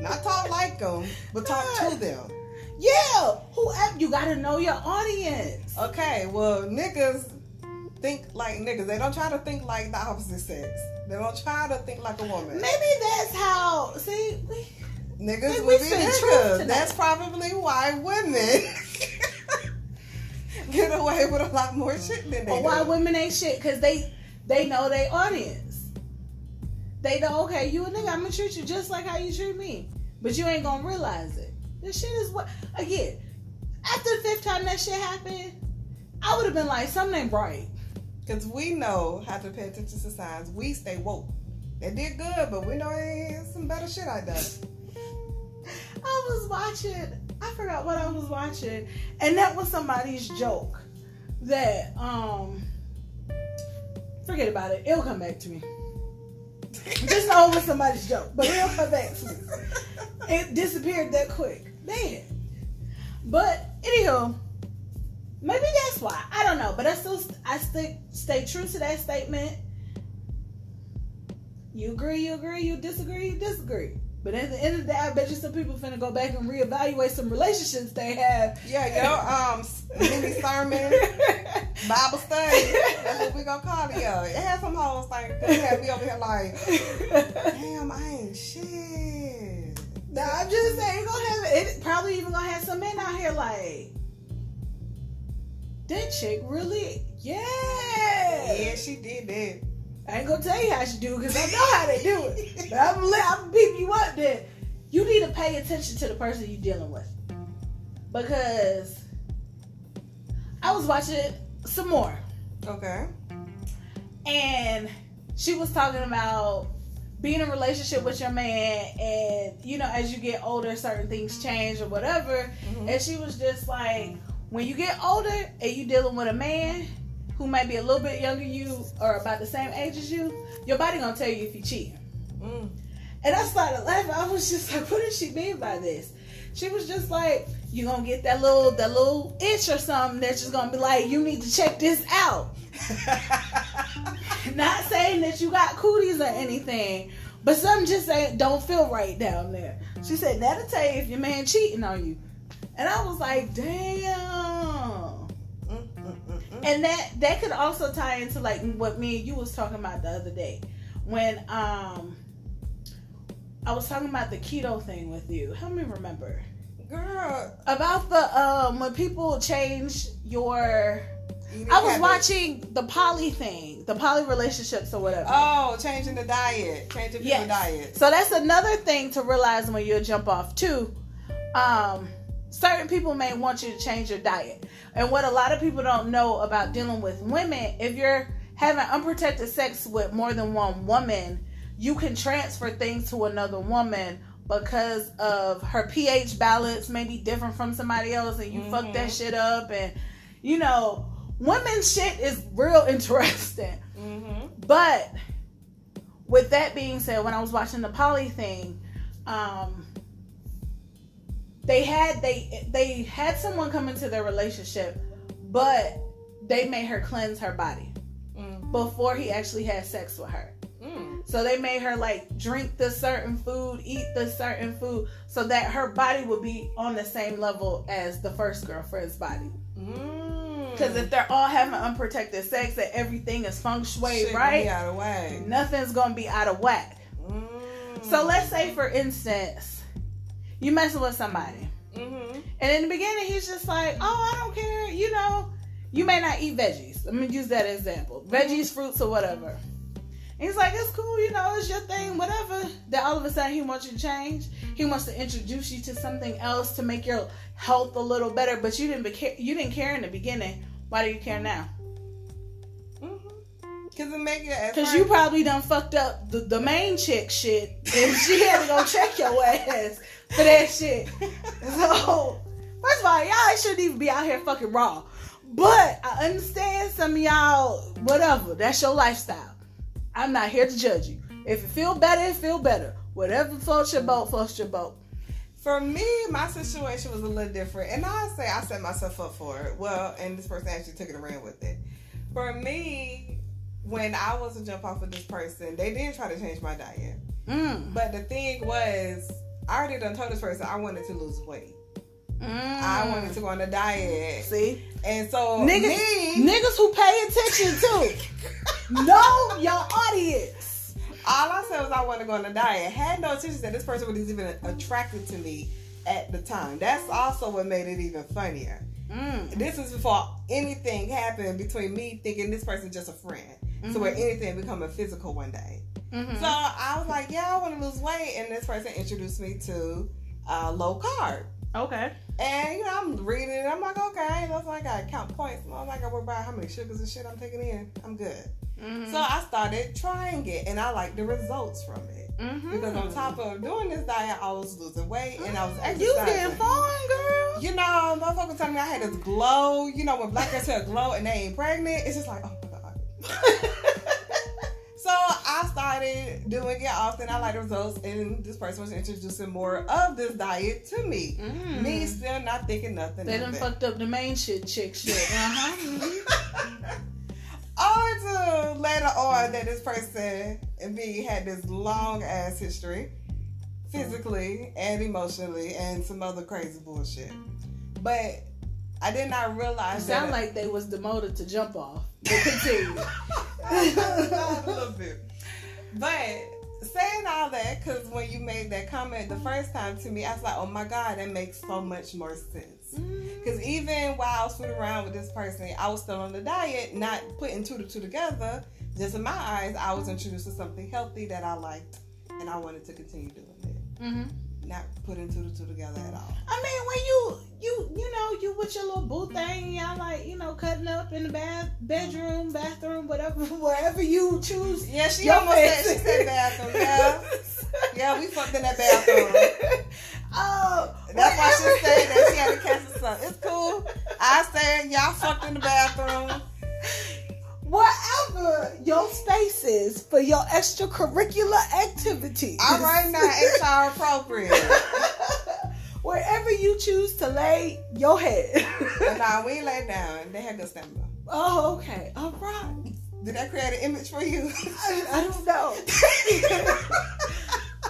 Not talk like them, but talk to them. Yeah, whoever you gotta know your audience. Okay, well, niggas think like niggas. They don't try to think like the opposite sex. They don't try to think like a woman. Maybe that's how. See, we, Niggas Maybe will be niggas. That's probably why women *laughs* get away with a lot more shit than they or why do. women ain't shit because they they know their audience. They know, okay, you a nigga, I'm gonna treat you just like how you treat me, but you ain't gonna realize it. This shit is what again. After the fifth time that shit happened, I would have been like, something ain't right. Because we know how to pay attention to signs. We stay woke. They did good, but we know there's some better shit out there. *laughs* I was watching. I forgot what I was watching, and that was somebody's joke. That um, forget about it. It'll come back to me. Just know it was somebody's joke, but it'll come back to me. It disappeared that quick. Man. But anyhow, maybe that's why. I don't know, but I still I stick stay true to that statement. You agree, you agree, you disagree, you disagree. But at the end of the day, I bet you some people finna go back and reevaluate some relationships they have. Yeah, yo, *laughs* um, mini sermon, Bible study. That's what we gonna call it. Yeah, it had some hoes like they had me over here like, damn, I ain't shit. No, I'm just saying, you gonna have it. Probably even gonna have some men out here like, that chick really, yeah. Yeah, she did that. I ain't gonna tell you how she do because I know how they do it. But I'm gonna, I'm gonna peep you up there. You need to pay attention to the person you're dealing with because I was watching some more Okay. and she was talking about being in a relationship with your man and you know as you get older certain things change or whatever Mhm. and she was just like when you get older and you dealing with a man who might be a little bit younger than you or about the same age as you your body gonna tell you if you cheating Mm. and I started laughing. I was just like, what does she mean by this? She was just like, you gonna get that little that little itch or something that's just gonna be like, you need to check this out. *laughs* Not saying that you got cooties or anything, but something just ain't don't feel right down there. She said, that'll tell you if your man cheating on you. And I was like, damn. And that that could also tie into like what me and you was talking about the other day when um I was talking about the keto thing with you. Help me remember Girl, about the um when people change your. eating I was habits. watching the poly thing, the poly relationships or whatever. Oh, changing the diet, changing people's Yes. diet. So that's another thing to realize when you jump off too. Um, certain people may want you to change your diet, and what a lot of people don't know about dealing with women, if you're having unprotected sex with more than one woman, you can transfer things to another woman because of her pH balance may be different from somebody else, and you fuck that shit up, and you know, women's shit is real *laughs* interesting. Mm-hmm. But with that being said, when I was watching the poly thing, um, they had they they had someone come into their relationship, but they made her cleanse her body Mm. before he actually had sex with her. Mm. So they made her like drink the certain food, eat the certain food, so that her body would be on the same level as the first girlfriend's body. Mm. Because if they're all having unprotected sex and everything is feng shui, right? out of way. Nothing's gonna be out of whack. Mm. So let's say, for instance, you messing with somebody, Mm-hmm. and in the beginning he's just like, "Oh, I don't care," you know. You may not eat veggies. Let me use that example: veggies, fruits, or whatever. And he's like, "It's cool, you know, it's your thing, whatever." Then all of a sudden he wants you to change. He wants to introduce you to something else to make your health a little better, but you didn't be- you didn't care in the beginning. Why do you care now? Mm-hmm. Cause it make you. Because you probably done fucked up the, the main chick shit, and she had to go check your ass for that shit. *laughs* So, first of all, y'all shouldn't even be out here fucking raw. But I understand some of y'all, whatever, that's your lifestyle. I'm not here to judge you. If it feel better, it feel better. Whatever floats your boat, floats your boat. For me, my situation was a little different, and I say I set myself up for it. Well, and this person actually took it around with it. For me, when I was to jump off with this person, they did try to change my diet, Mm. but the thing was, I already done told this person I wanted to lose weight. Mm. I wanted to go on a diet, See, and so niggas, me, niggas who pay attention to know your audience. all I said was I want to go on a diet. Had no intention that this person was even attracted to me at the time. That's also what made it even funnier. Mm. This is before anything happened between me thinking this person's just a friend. So where anything become a physical one day. Mhm. So I was like, yeah, I want to lose weight, and this person introduced me to uh, low carb. Okay. And you know, I'm reading it. I'm like, okay, that's like I count points. I'm like, I worry about how many sugars and shit I'm taking in. I'm good. Mhm. So I started trying it, and I like the results from it. Mhm. Because on top of doing this diet, I was losing weight and I was exercising. you getting fine, girl. You know, motherfuckers telling me I had this glow. You know, when black girls *laughs* have glow and they ain't pregnant, it's just like, oh my god. *laughs* So I started doing it often. I like the results, and this person was introducing more of this diet to me. Mm. Me still not thinking nothing. They done fucked up the main shit, chick shit. *laughs* Uh huh. Only to later on that this person and me had this long ass history, physically and emotionally, and some other crazy bullshit. But I did not realize Sound that. like they was demoted to jump off. But continue. a little bit. But saying all that, because when you made that comment the first time to me, I was like, oh my God, that makes so much more sense. Because even while I was fooling around with this person, I was still on the diet, not putting two to two together. Just in my eyes, I was introduced to something healthy that I liked, and I wanted to continue doing it. hmm Not putting two to two together at all. I mean, when you you you know you with your little boo thing, y'all like you know cutting up in the bath bedroom, bathroom, whatever, *laughs* wherever you choose. Yeah, she almost said, she said bathroom. Yeah. *laughs* Yeah, we fucked in that bathroom. *laughs* Oh, That's why she said that she had to catch the sun. It's cool. I said y'all fucked in the bathroom. Whatever your space is for your extracurricular activities. All right now, HR appropriate. Wherever you choose to lay your head. Nah, we ain't laid down. They had good stamina. oh, okay. All right. Did that create an image for you? I, I don't know.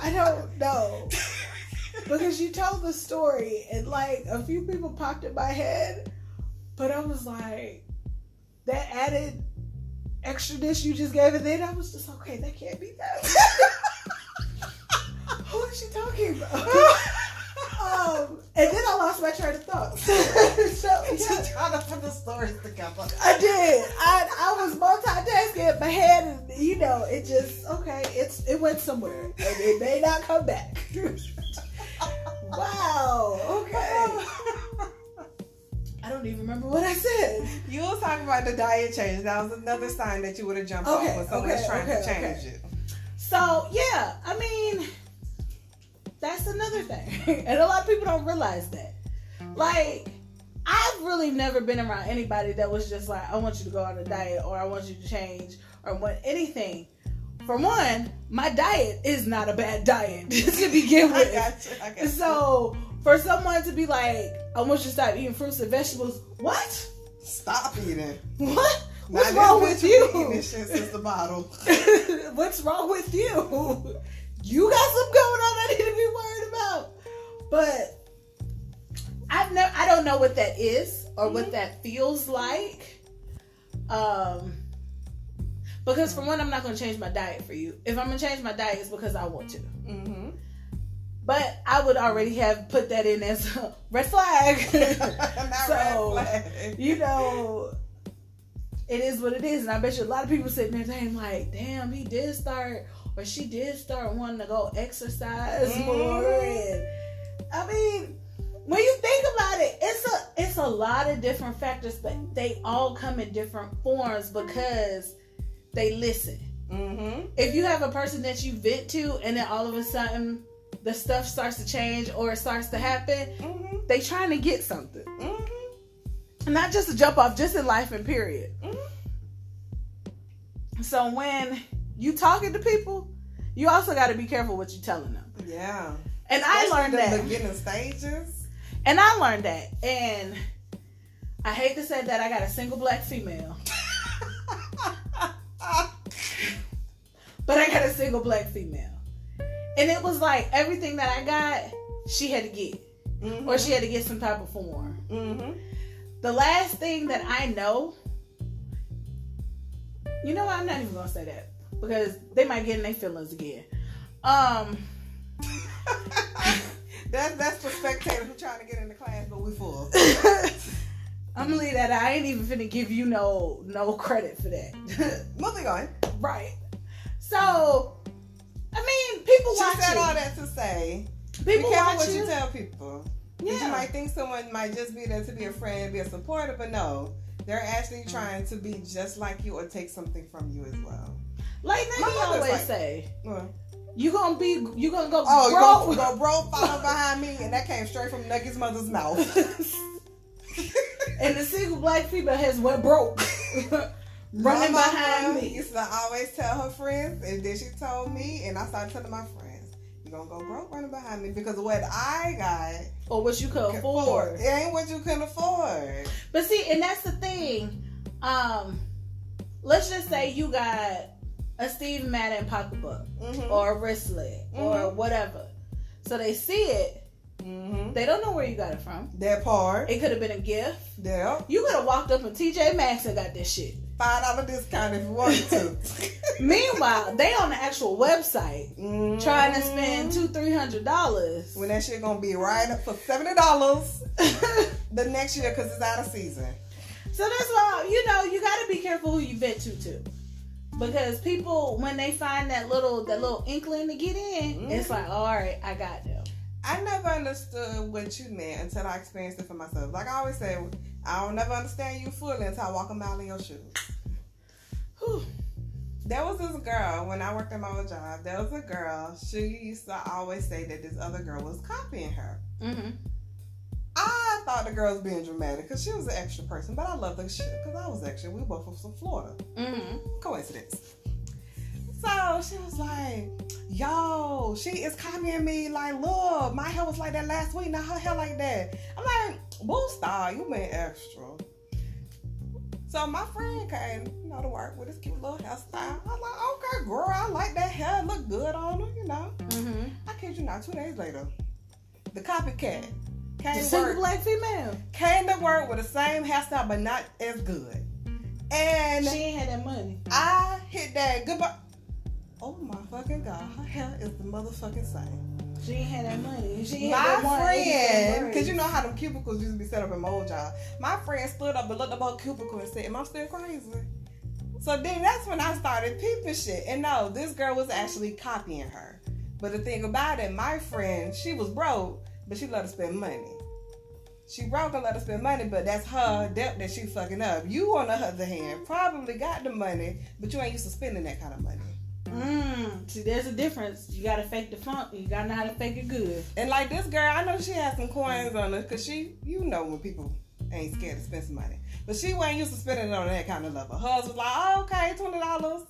I don't know. Because you told the story and like a few people popped in my head, but I was like, that added extra dish you just gave it then, I was just okay, that can't be that. *laughs* Who is she talking about? Um, and then I lost my train of thought. *laughs* so yeah. trying to put the stories together. I did. I I was multitasking in my head, and you know, it just okay. It's it went somewhere, and it may not come back. *laughs* wow. Okay. *laughs* I don't even remember what I said. You was talking about the diet change. That was another sign that you would have jumped Okay, off when someone's okay, trying okay, to change okay. it. So yeah, I mean, that's another thing, *laughs* and a lot of people don't realize that. Like, I've really never been around anybody that was just like, "I want you to go on a diet," or "I want you to change," or want anything. For one, my diet is not a bad diet *laughs* to begin I with. got you. I got you. So for someone to be like, "I want you to stop eating fruits and vegetables," what? Stop eating. What? What's wrong with you? Eating this shit since the bottle. *laughs* What's wrong with you? You got some going on I need to be worried about. But I've never I don't know what that is or what that feels like. Um because for one, I'm not gonna change my diet for you. If I'm gonna change my diet, it's because I want to. Mm-hmm. But I would already have put that in as a red flag. *laughs* *laughs* So, red flag. you know, it is what it is. And I bet you a lot of people sitting there saying, like, damn, he did start or she did start wanting to go exercise Mhm. more. And I mean, when you think about it, it's a it's a lot of different factors, but they all come in different forms because they listen. Mm-hmm. If you have a person that you vent to and then all of a sudden the stuff starts to change or it starts to happen, Mm-hmm. they trying to get something. Mm-hmm. Not just a jump off, just in life and period. Mhm. So when you talking to people you also got to be careful what you're telling them. Yeah. And I Especially learned the that. beginning stages. And I learned that. And I hate to say that I got a single black female, *laughs* but I got a single black female. And it was like everything that I got, she had to get, Mhm. or she had to get some type of form. Mhm. The last thing that I know, you know what? I'm not even gonna say that because they might get in their feelings again. Um, *laughs* that's that's for spectators who trying to get in the class, but we full. *laughs* I'm gonna leave that. out. I ain't even finna give you no no credit for that. *laughs* Moving on. right. So, I mean, people She watch said you. all that to say, People be careful what you. you tell people. Yeah. You might think someone might just be there to be a friend, be a supporter, but no, they're actually trying to be just like you or take something from you as well. Like Nigga always like- say, you gonna be, you gonna go, oh, you bro. go, go bro follow behind me, and that came straight from Nuggi's mother's mouth. *laughs* and the single black female has went broke, *laughs* running My behind me. Used to always tell her friends, and then she told me, and I started telling my friends, "You gonna go broke running behind me because what I got Or what you could afford. It ain't what you can afford. But see, and that's the thing. Um, let's just say you got a Steve Madden pocketbook Mm-hmm. or a wristlet or Mhm. whatever. So they see it. mm-hmm. They don't know where you got it from. That part. It could have been a gift. Yeah. You could have walked up and TJ Maxx and got this shit. Five dollar discount if you wanted to. *laughs* Meanwhile, they on the actual website Mhm. trying to spend two, three hundred dollars. when that shit gonna be right up for seventy dollars *laughs* the next year because it's out of season. So that's why you know you got to be careful who you bet to too, because people when they find that little that little inkling to get in, it's like all right, I got them. I never understood what you meant until I experienced it for myself. Like I always say, I don't never understand you fully until I walk a mile in your shoes. Whew. There was this girl when I worked at my old job. There was a girl. She used to always say that this other girl was copying her. Mm-hmm. I thought the girl was being dramatic because she was an extra person, but I love the shit because I was extra. We were both from Florida. Mm-hmm. Coincidence. So she was like, "Yo, she is copying me. Like, look, my hair was like that last week. Now her hair like that." I'm like, "Boo, star, you been extra." So my friend came, you know, to work with this cute little hairstyle. I was like, "Okay, girl, I like that hair. It look good on her, you know." Mm-hmm. I kid you not. Two days later, the copycat came to single work black female. came to work with the same hairstyle but not as good. And She ain't had that money. I hit that goodbye. Oh my fucking god, her hair is the motherfucking same. She ain't had that money. She ain't My had that friend, because you know. know how them cubicles used to be set up in my old job. My friend stood up and looked up her cubicle and said, Am I still crazy? So then that's when I started peeping shit. And no, this girl was actually copying her. But the thing about it, my friend, she was broke, but she love to spend money. She broke and let her spend money, but that's her debt that she fucking up. You, on the other hand, probably got the money, but you ain't used to spending that kind of money. Mm, see, there's a difference. You gotta fake the funk. You gotta know how to fake it good. And like this girl, I know she had some coins on her because she, you know, when people ain't scared to spend some money, but she wasn't used to spending it on that kind of level. Hers was like, oh, okay, twenty dollars,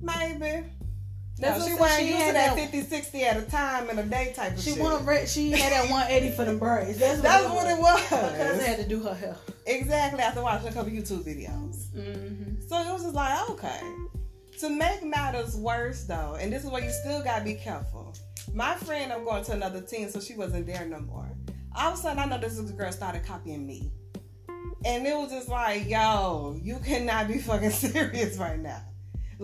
maybe. That's no, she wasn't to had that that- 50, 60 at a time in a day type of She shit. re- She had that 180 for the braids. That's what That's it what it was. Cousin was. had to do her hair. Exactly after watching a couple YouTube videos. Mm-hmm. So it was just like, okay. To make matters worse, though, and this is where you still gotta be careful. My friend, I'm going to another team, so she wasn't there no more. All of a sudden, I know this girl started copying me. And it was just like, yo, you cannot be fucking *laughs* serious right now.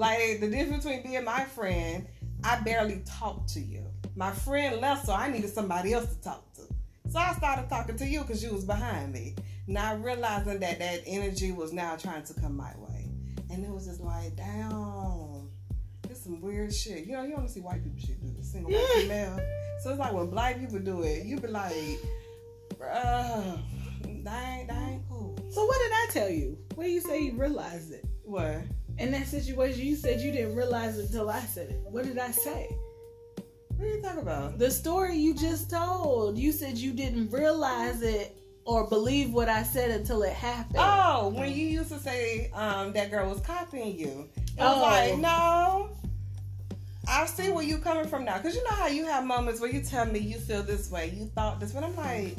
Like, the difference between being my friend, I barely talk to you. My friend left, so I needed somebody else to talk to. So I started talking to you because you was behind me. Not realizing that that energy was now trying to come my way. And it was just like, damn, this some weird shit. You know, you only see white people shit do this, single white female. So it's like when black people do it, you be like, bruh, that ain't, that ain't cool. So what did I tell you? What do you say you realized it? What? In that situation, you said you didn't realize it until I said it. What did I say? What are you talking about? The story you just told. You said you didn't realize it or believe what I said until it happened. Oh, when you used to say um, that girl was copying you. It was Oh. like, no. I see where you're coming from now, cause you know how you have moments where you tell me you feel this way, you thought this, but I'm like,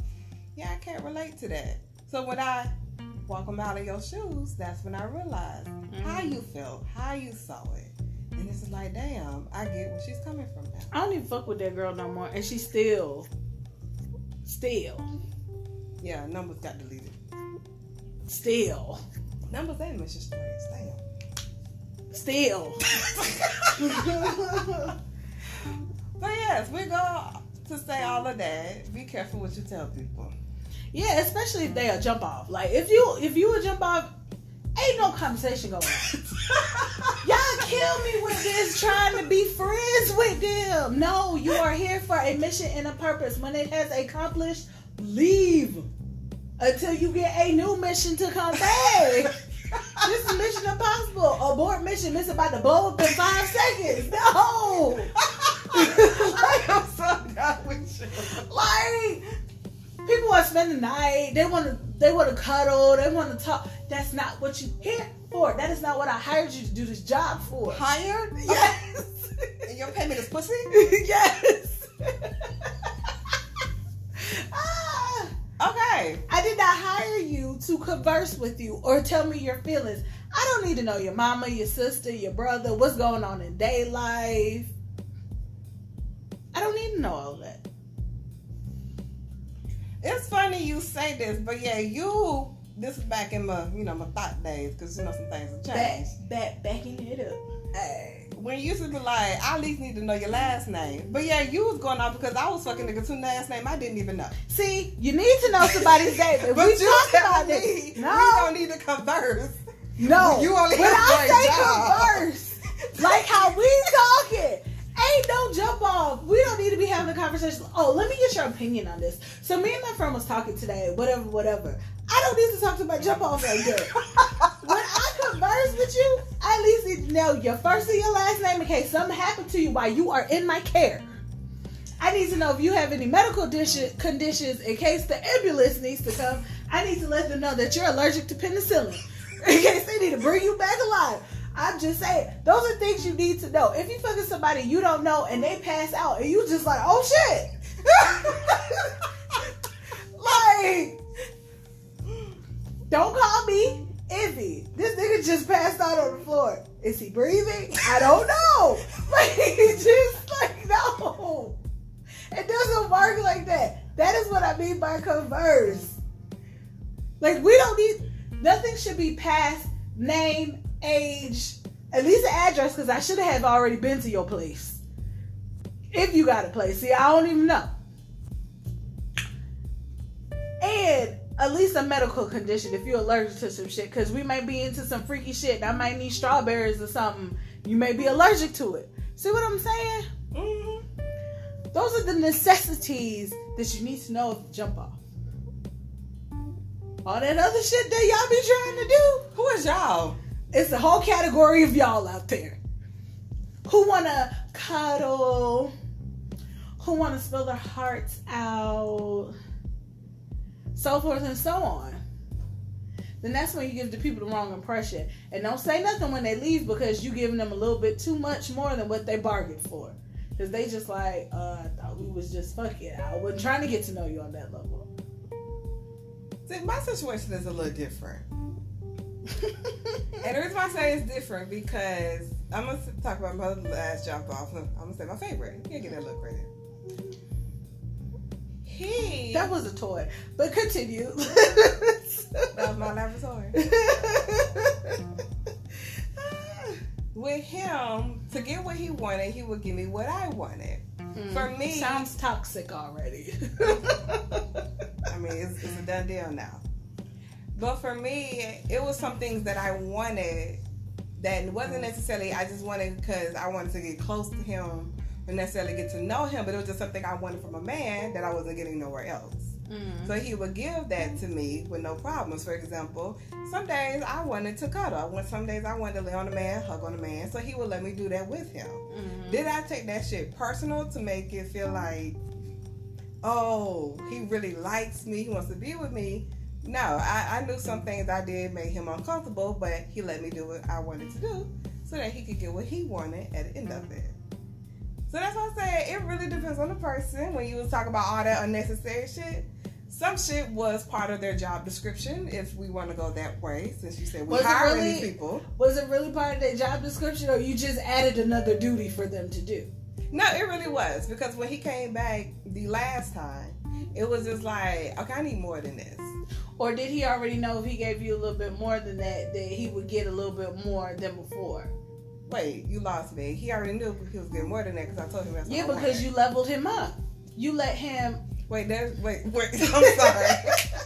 yeah, I can't relate to that. So when I walk them out of your shoes, that's when I realized mm-hmm. how you felt, how you saw it. And it's like, damn, I get where she's coming from now. I don't even fuck with that girl no more. And she still, still. Yeah, numbers got deleted. Still. Numbers ain't mission stories. Damn. Still. *laughs* but yes, we go to say all of that. Be careful what you tell people. Yeah, especially if they a jump off. Like if you if you a jump off, ain't no conversation going on. *laughs* Y'all kill me with this trying to be friends with them. No, you are here for a mission and a purpose. When it has accomplished, leave until you get a new mission to come back. this is Mission Impossible. Abort mission. Mission about to blow up in five seconds. No. *laughs* like, I'm so done with you. Like people want to spend the night. They want to. They want to cuddle. They want to talk. That's not what you here for. That is not what I hired you to do this job for. Hired? *laughs* Yes. and your payment is pussy? *laughs* yes. *laughs* ah, okay. I did not hire you to converse with you or tell me your feelings. I don't need to know your mama, your sister, your brother, what's going on in day life. I don't need to know all that. It's funny you say this, but yeah, you. This is back in my, you know, my thought days, because you know some things have changed. Back, back, backing it up. Hey. When you used to be like, I at least need to know your last name. But yeah, you was going off because I was fucking niggas whose last name I didn't even know. See, you need to know somebody's name. *laughs* but we you talked about me, no. we don't need to converse. No, you only when have I say job. converse, like how we talking, *laughs* ain't no jump off. We don't need to be having a conversation. Oh, let me get your opinion on this. So me and my friend was talking today, whatever, whatever. I don't need to talk to my jump off like that. *laughs* when I converse with you, I at least need to know your first and your last name in case something happened to you while you are in my care. I need to know if you have any medical conditions in case the ambulance needs to come. I need to let them know that you're allergic to penicillin *laughs* in case they need to bring you back alive. I'm just saying, those are things you need to know. If you fucking somebody you don't know and they pass out and you just like, oh shit. *laughs* like, don't call me Ivy. This nigga just passed out on the floor. Is he breathing? I don't know. *laughs* Like, he just like, no. It doesn't work like that. That is what I mean by converse. Like, we don't need, nothing should be past name age, at least the address, because I should have already been to your place. If you got a place. See, I don't even know. And at least a medical condition if you're allergic to some shit, because we might be into some freaky shit. And I might need strawberries or something. You may be allergic to it. See what I'm saying? Mm-hmm. Those are the necessities that you need to know if jump off. All that other shit that y'all be trying to do. Who is y'all? It's a whole category of y'all out there who want to cuddle, who want to spill their hearts out, so forth and so on. Then that's when you give the people the wrong impression. And don't say nothing when they leave because you giving them a little bit too much more than what they bargained for. Because they just like, uh, I thought we was just fucking. I wasn't trying to get to know you on that level. See, my situation is a little different. And the reason why I say it's different because I'm gonna talk about my last jump off. I'm gonna say my favorite. You can get that look credit. He that was a toy, but continue. that was my laboratory. With him, to get what he wanted, he would give me what I wanted. Mm, For me, sounds toxic already. I mean, it's, it's a done deal now. But for me, it was some things that I wanted that wasn't necessarily I just wanted because I wanted to get close to him and necessarily get to know him, but it was just something I wanted from a man that I wasn't getting nowhere else. Mm. So he would give that to me with no problems. For example, some days I wanted to cuddle. Some days I wanted to lay on a man, hug on a man. So he would let me do that with him. Mm-hmm. Did I take that shit personal to make it feel like, oh, he really likes me, he wants to be with me? No, I, I knew some things I did made him uncomfortable, but he let me do what I wanted to do so that he could get what he wanted at the end of it. So that's why I say it really depends on the person. When you was talking about all that unnecessary shit, some shit was part of their job description. If we want to go that way, since you said we Was hiring really- these people. Was it really part of their job description, or you just added another duty for them to do? No, it really was because when he came back the last time, it was just like, okay, I need more than this. Or did he already know if he gave you a little bit more than that, that he would get a little bit more than before? Wait, you lost me. He already knew he was getting more than that because I told him that's Yeah, because you leveled him up. You let him. Wait, there's wait, wait. *laughs* I'm sorry.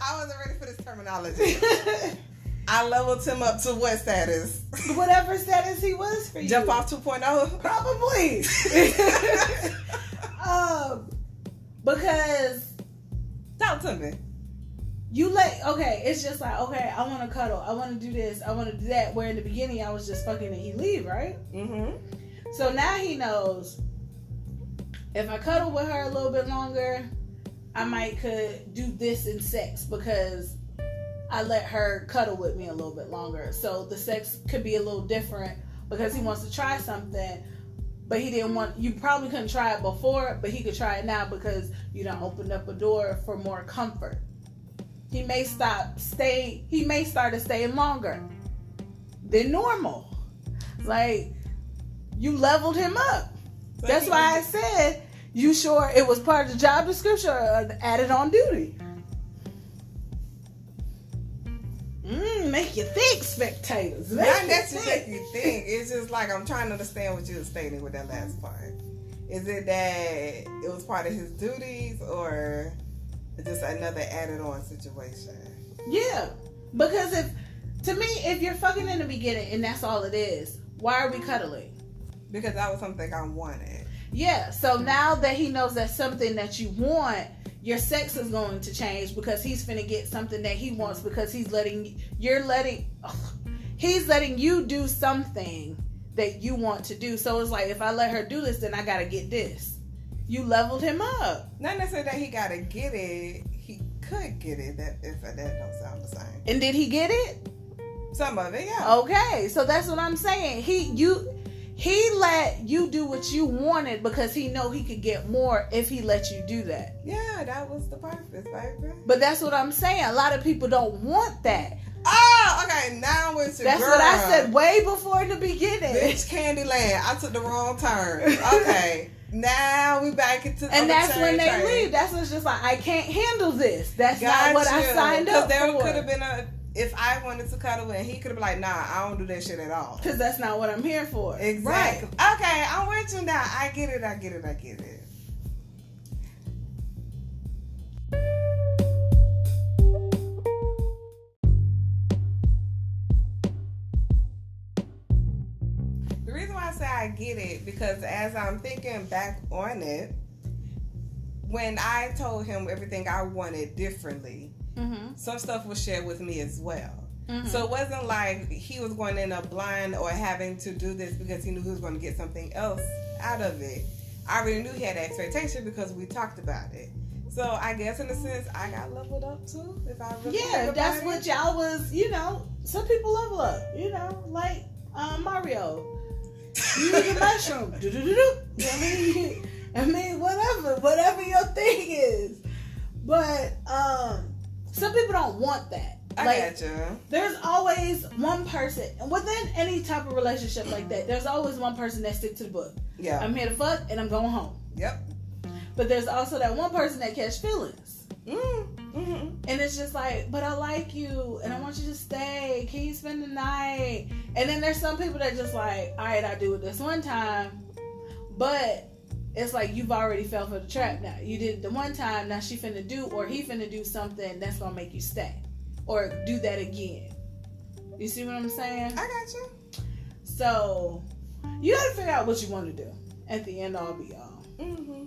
I wasn't ready for this terminology. *laughs* I leveled him up to what status? Whatever status he was for you. Jump off oh? 2.0? Probably. *laughs* um, because Talk to me. you let okay, it's just like okay, I want to cuddle, I want to do this, I want to do that. Where in the beginning I was just fucking and he leave, right? Mm-hmm. So now he knows if I cuddle with her a little bit longer, I might could do this in sex because I let her cuddle with me a little bit longer. So the sex could be a little different because he wants to try something, but he didn't want you probably couldn't try it before, but he could try it now because you done opened up a door for more comfort. He may stop stay he may start to stay longer than normal. Like you leveled him up. So That's why I said you sure it was part of the job description or added on duty. Make you think, spectators. Make Not that you make you think. It's just like I'm trying to understand what you were stating with that last part. Is it that it was part of his duties or just another added on situation? Yeah, because if to me, if you're fucking in the beginning and that's all it is, why are we cuddling? Because that was something I wanted. Yeah. So now that he knows that's something that you want, your sex is going to change because he's finna get something that he wants because he's letting you're letting ugh, he's letting you do something that you want to do. So it's like if I let her do this, then I gotta get this. You leveled him up, Not necessarily that he gotta get it. He could get it. That if that don't sound the same. and did he get it? Some of it, yeah. Okay, so that's what I'm saying. He you he let you do what you wanted because he know he could get more if he let you do that. Yeah, that was the purpose, baby. But that's what I'm saying. A lot of people don't want that. Oh, okay. Now it's your That's girl. what I said way before in the beginning. Bitch, Candyland. I took the wrong turn. *laughs* Okay. now we back into And that's when they leave. That's what's just like I can't handle this. That's Got not what I signed up there for. could have been a if I wanted to cuddle and he could have been like, nah, I don't do that shit at all. Because that's not what I'm here for. Exactly. Right. Okay, I'm with you now. I get it. I get it. I get it. The reason why I say I get it because as I'm thinking back on it, when I told him everything I wanted differently, Mm-hmm. some stuff was shared with me as well. Mhm. So it wasn't like he was going in a blind or having to do this because he knew he was going to get something else out of it. I already knew he had expectation because we talked about it. So I guess in a sense, I got leveled up too. If I really Yeah, think about that's it. what y'all was, you know, some people level up, you know, like um, Mario. You the mushroom. *laughs* Do-do-do-do. I mean, *laughs* I mean, whatever, whatever your thing is. But um, some people don't want that. I like, got you. there's always one person within any type of relationship like that. There's always one person that stick to the book. Yeah. I'm here to fuck and I'm going home. yep. But there's also that one person that catch feelings. Mm, hmm And it's just like, but I like you and I want you to stay. Can you spend the night? And then there's some people that just like, all right, I do it this one time. But it's like you've already fell for the trap now. You did it the one time, now she finna do or he finna do something that's gonna make you stay. Or do that again. You see what I'm saying? I got you. So you gotta figure out what you want to do at the end all be all. hmm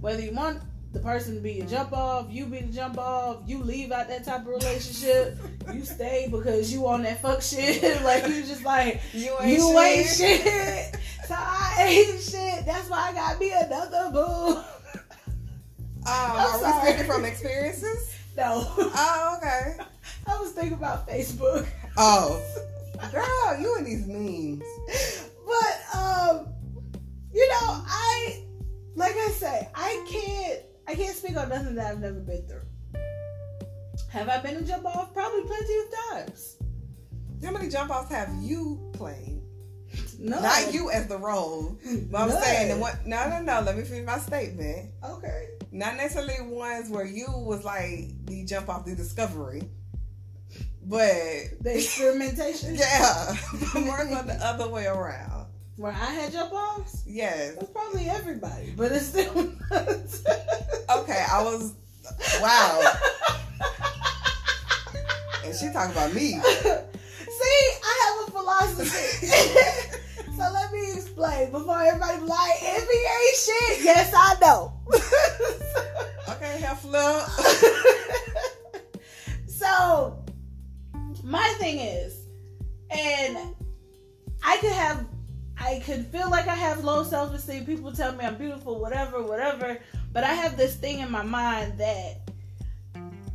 Whether you want the person be your jump off, you be the jump off, you leave out that type of relationship, you stay because you on that fuck shit. *laughs* like you just like You ain't you shit. ain't shit. So I ain't shit. That's why I got me another boo. Um, are we sorry. speaking from experiences? No. Oh, okay. *laughs* I was thinking about Facebook. Oh, *laughs* girl, you and these memes. But um, you know, I like I say, I can't I can't speak on nothing that I've never been through. Have I been a jump off? Probably plenty of times. How many jump offs have you played? No. Not you as the role. But I'm None. saying the one no no no, let me finish my statement. Okay. Not necessarily ones where you was like the jump off the discovery. But The experimentation. *laughs* yeah. More on the other way around. Where I had jump offs? Yes. It's probably everybody, but it's still not. Okay, I was wow. *laughs* And she talking about me. See, I have a philosophy. *laughs* so let me explain before everybody be like NBA shit. Yes, I know. Okay, hair flip. *laughs* so my thing is, and I could have, I could feel like I have low self esteem. People tell me I'm beautiful, whatever, whatever. But I have this thing in my mind that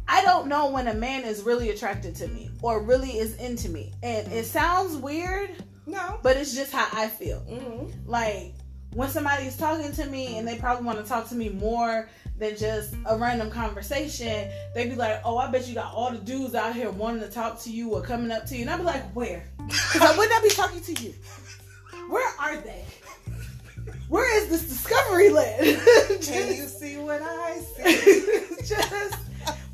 I don't know when a man is really attracted to me or really is into me. And it sounds weird, No. but it's just how I feel. Mm-hmm. Like when somebody's talking to me and they probably want to talk to me more than just a random conversation, they'd be like, "Oh, I bet you got all the dudes out here wanting to talk to you or coming up to you," and I'd be like, "Where? Because I would not be talking to you. Where are they? Where is this discovery land? *laughs* Can you see what I see? *laughs* just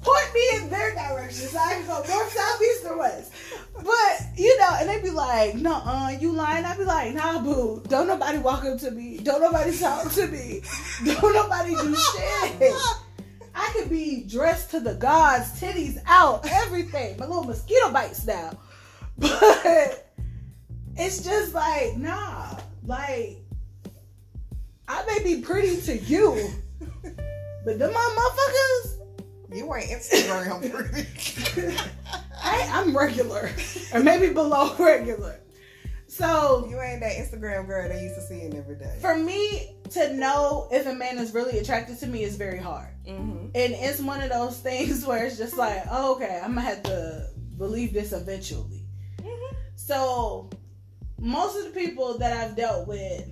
point me in their direction so I can go north, south, east, or west. But you know, and they'd be like, "No, uh, you lying." I'd be like, "Nah, boo. Don't nobody walk up to me. Don't nobody talk to me. *laughs* Don't nobody do shit." I could be dressed to the gods, titties out, everything. My little mosquito bites now, but it's just like, nah, like I may be pretty to you, but them motherfuckers. You ain't Instagram *laughs* pretty. I, I'm regular, or maybe below *laughs* regular. So You ain't that Instagram girl they used to seeing every day. for me to know if a man is really attracted to me is very hard, Mm-hmm. and it's one of those things *laughs* where it's just like, oh, okay, I'm gonna have to believe this eventually. Mm-hmm. So most of the people that I've dealt with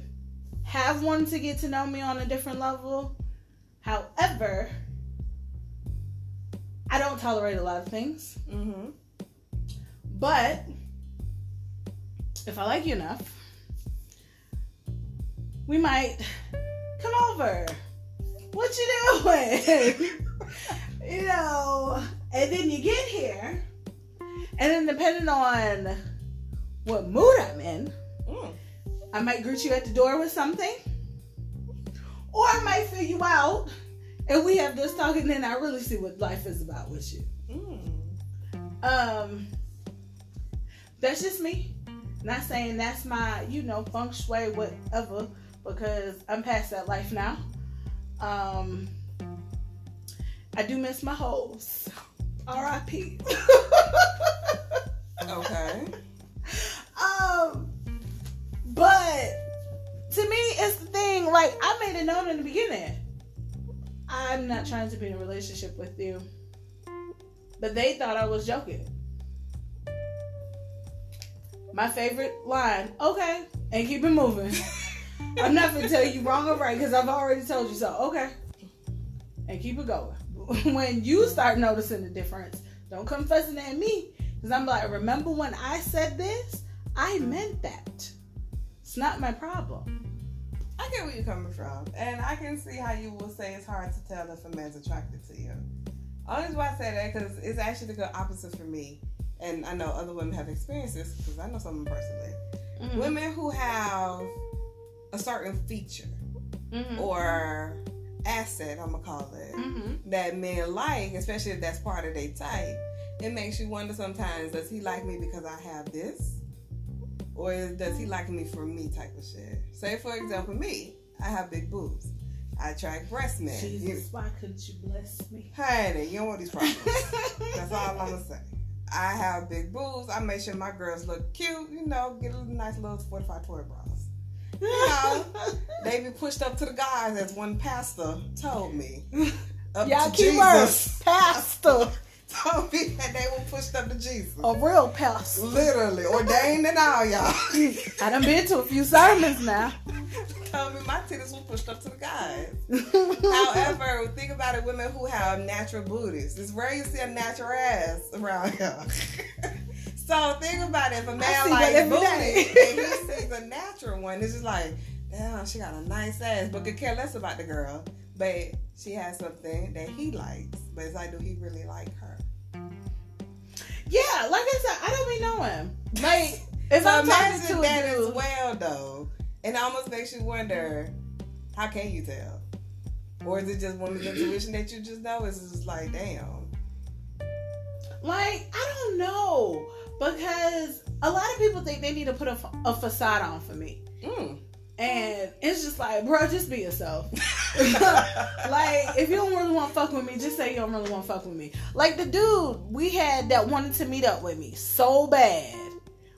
have wanted to get to know me on a different level. However, I don't tolerate a lot of things. Mm-hmm. But if I like you enough, we might come over. What you doing? *laughs* you know, and then you get here, and then depending on what mood I'm in, Mm. I might greet you at the door with something, or I might fill you out, and we have this talk, and then I really see what life is about with you. Mm. Um, that's just me. Not saying that's my, you know, feng shui, whatever, because I'm past that life now. Um, I do miss my hoes. R.I.P. *laughs* Okay. Um, but to me, it's the thing. Like I made it known in the beginning. I'm not trying to be in a relationship with you, but they thought I was joking. My favorite line, okay, and keep it moving. *laughs* I'm not gonna tell you wrong or right because I've already told you so. Okay, and keep it going. *laughs* when you start noticing the difference, don't come fussing at me because I'm like, remember when I said this? I meant that. It's not my problem. I get where you're coming from, and I can see how you will say it's hard to tell if a man's attracted to you. Only why I say that because it's actually the good opposite for me, and I know other women have experienced this because I know some of them personally. Mhm. Women who have a certain feature Mhm. or asset, I'm gonna call it, Mhm. that men like, especially if that's part of their type, it makes you wonder sometimes: Does he like me because I have this, or does he like me for me? Type of shit. Say, for example, me, I have big boobs. I attract breast men. You, Jesus, why couldn't you bless me? honey, you don't want these problems. *laughs* That's all I'm gonna say. I have big boobs. I make sure my girls look cute. You know, get a nice little 45 toy bras. You know, *laughs* they be pushed up to the guys, as one pastor told me. *laughs* Up Y'all to keep Jesus. pastor, Told me that they were pushed up to Jesus. a real pastor. Literally, ordained and all, y'all. I done been to a few sermons now. told me my titties were pushed up to the guys. *laughs* However, think about it, women who have natural booties. It's rare you see a natural ass around here. *laughs* so think about it, if a man likes booty and he sees a natural one, it's just like, damn, she got a nice ass, but could care less about the girl. But she has something that he likes. But it's like, do he really like her? Yeah, like I said, I don't be knowing. Like if so I'm talking to that a as well, though. It almost makes you wonder, how can you tell? Or is it just women's intuition that you just know? It's just like, damn. like I don't know because a lot of people think they need to put a, fa- a facade on for me, Mm. And it's just like, bro, just be yourself. *laughs* like if you don't really want to fuck with me, just say you don't really want to fuck with me. Like the dude we had that wanted to meet up with me so bad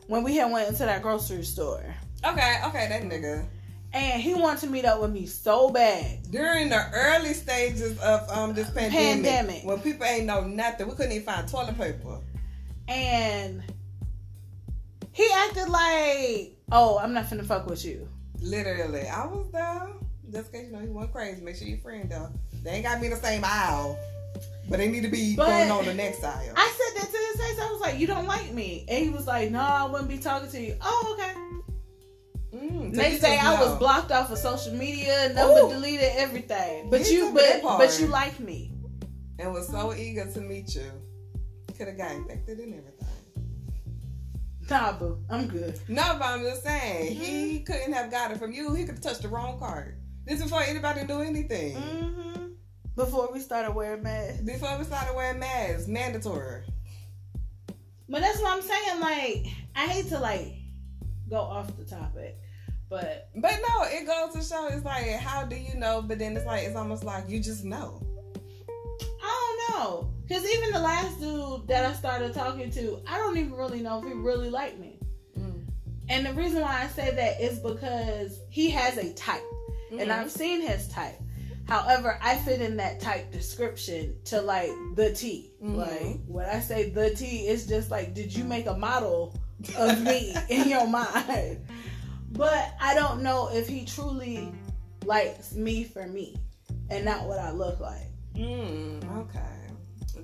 when we had went into that grocery store, Okay, okay, that nigga. and he wanted to meet up with me so bad. During the early stages of um this pandemic, Pandemic. when people ain't know nothing, we couldn't even find toilet paper. and he acted like, "Oh, I'm not finna fuck with you." Literally, I was there. Just in case you know he went crazy. Make sure your friend though. They ain't got to be in the same aisle, but they need to be But- going on the next aisle. I said that to his face. I was like, "You don't like me," and he was like, "No, I wouldn't be talking to you." Oh, okay. Mm, Next day, I was blocked off of social media, number Ooh. deleted, everything. But you, but but you like me. and was so eager to meet you. Could have got infected and everything. Nah, boo, I'm good. No, but I'm just saying, Mm-hmm. he couldn't have got it from you. He could have touched the wrong card. This is before anybody knew anything. hmm Before we started wearing masks, Before we started wearing masks, mandatory. but that's what I'm saying. Like, I hate to like go off the topic, but But no, it goes to show it's like, how do you know? But then it's like, it's almost like you just know. I don't know. Cause even the last dude that I started talking to, I don't even really know if he really liked me. Mm. And the reason why I say that is because he has a type. And Mm-hmm. I've seen his type. However, I fit in that type description to like the T. Mhm. Like when I say the T, it's just like, did you make a model of *laughs* me in your mind? But I don't know if he truly likes me for me and not what I look like. Mm, okay.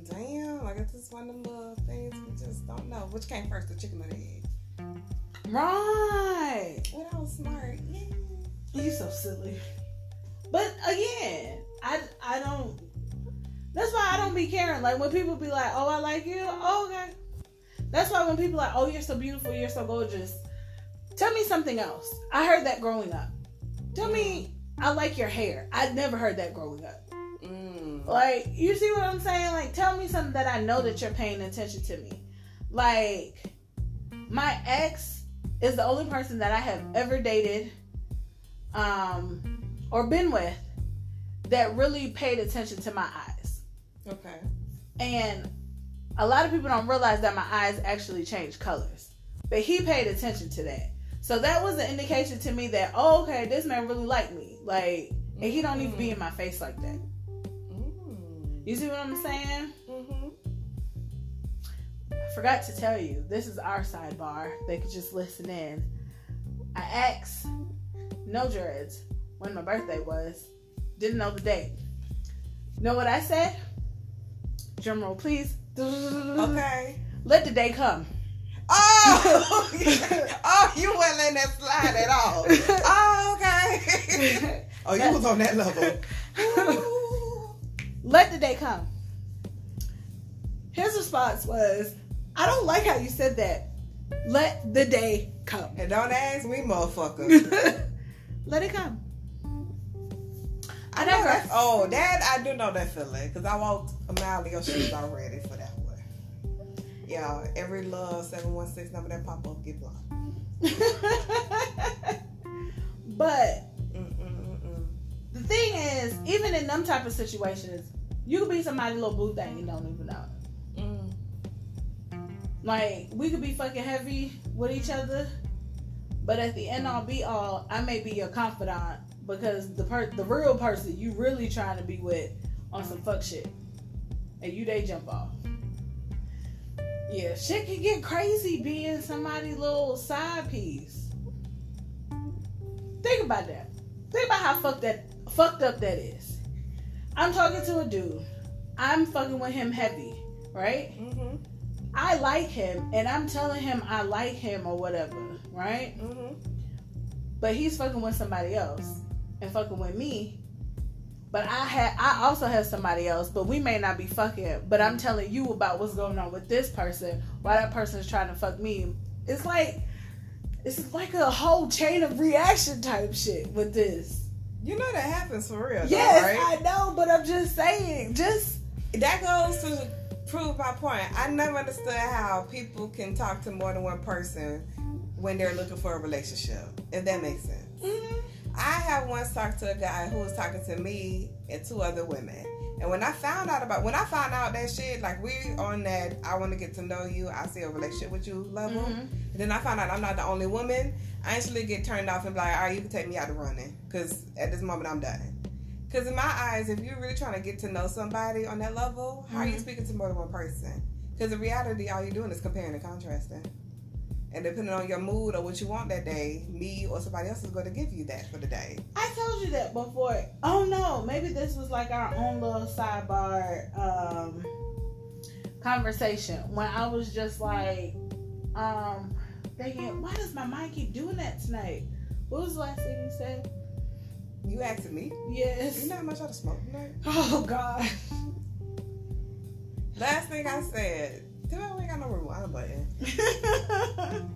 Damn, I guess it's one of them little things we just don't know. Which came first, the chicken or the egg? Right. Well, I was smart. Yeah. You so silly. But again, I I don't. That's why I don't be caring. Like when people be like, "Oh, I like you." Oh, okay. That's why when people like, "Oh, you're so beautiful. You're so gorgeous." Tell me something else. I heard that growing up. Tell me, I like your hair. I never heard that growing up. Like, you see what I'm saying? Like, tell me something that I know that you're paying attention to me. Like, my ex is the only person that I have ever dated um, or been with that really paid attention to my eyes. Okay. And a lot of people don't realize that my eyes actually change colors. But he paid attention to that. So that was an indication to me that, oh, okay, this man really liked me. Like, and he don't even be in my face like that. You see what I'm saying? Mm-hmm. I forgot to tell you, this is our sidebar. They could just listen in. I asked No Dreads when my birthday was. Didn't know the date. Know what I said? Drum roll, please. Okay. Let the day come. Oh, *laughs* *laughs* oh, you weren't letting that slide at all. *laughs* Oh, okay. oh, you was on that level. Ooh. Let the day come. His response was, I don't like how you said that. Let the day come. And don't ask me, motherfucker. *laughs* Let it come. I know that's oh that I do know that feeling because I walked a mile in your shoes already for that one. Yeah, every love seven one six number that pop up get blocked. *laughs* but thing is, even in them type of situations, you could be somebody little boo thing you don't even know. Mm. Like we could be fucking heavy with each other, but at the end all be all, I may be your confidant because the per- the real person you really trying to be with on some fuck shit, and you they jump off. Yeah, shit can get crazy being somebody little side piece. Think about that. Think about how fucked that fucked up that is. I'm talking to a dude. I'm fucking with him heavy, right? Mm-hmm. I like him, and I'm telling him I like him or whatever, right? Mm-hmm. But he's fucking with somebody else and fucking with me. But I had I also have somebody else, but we may not be fucking. But I'm telling you about what's going on with this person, why that person is trying to fuck me. It's like it's like a whole chain of reaction type shit with this. You know that happens for real. though, Yes, right? I know, but I'm just saying, just that goes to prove my point. I never understood how people can talk to more than one person when they're looking for a relationship. If that makes sense. Mm-hmm. I have once talked to a guy who was talking to me and two other women. And when I found out about when I found out that shit, like we on that I want to get to know you, I see a relationship with you level. Mhm. And then I found out I'm not the only woman. I instantly get turned off and be like, all right, you can take me out of running. Because at this moment, I'm done. Because in my eyes, if you're really trying to get to know somebody on that level, how are you Mhm. speaking to more than one person? Because in reality, all you're doing is comparing and contrasting. And depending on your mood or what you want that day, me or somebody else is going to give you that for the day. I told you that before. Oh no, maybe this was like our own little sidebar um conversation when I was just like um thinking, why does my mind keep doing that tonight? What was the last thing you said? You asking me? Yes. You know how much I smoke tonight? Oh God. Last thing I said. Me we ain't got no rewind button. *laughs* *laughs*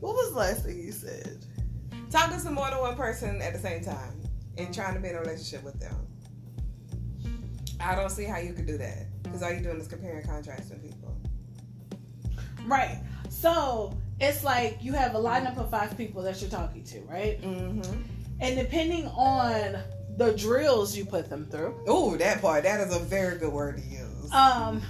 what was the last thing you said? Talking to more than one person at the same time and trying to be in a relationship with them. I don't see how you could do that because all you're doing is comparing and contrasting people. Right. So it's like you have a lineup of five people that you're talking to, right? Mm-hmm. And depending on the drills you put them through, Oh, that part. That is a very good word to use. um,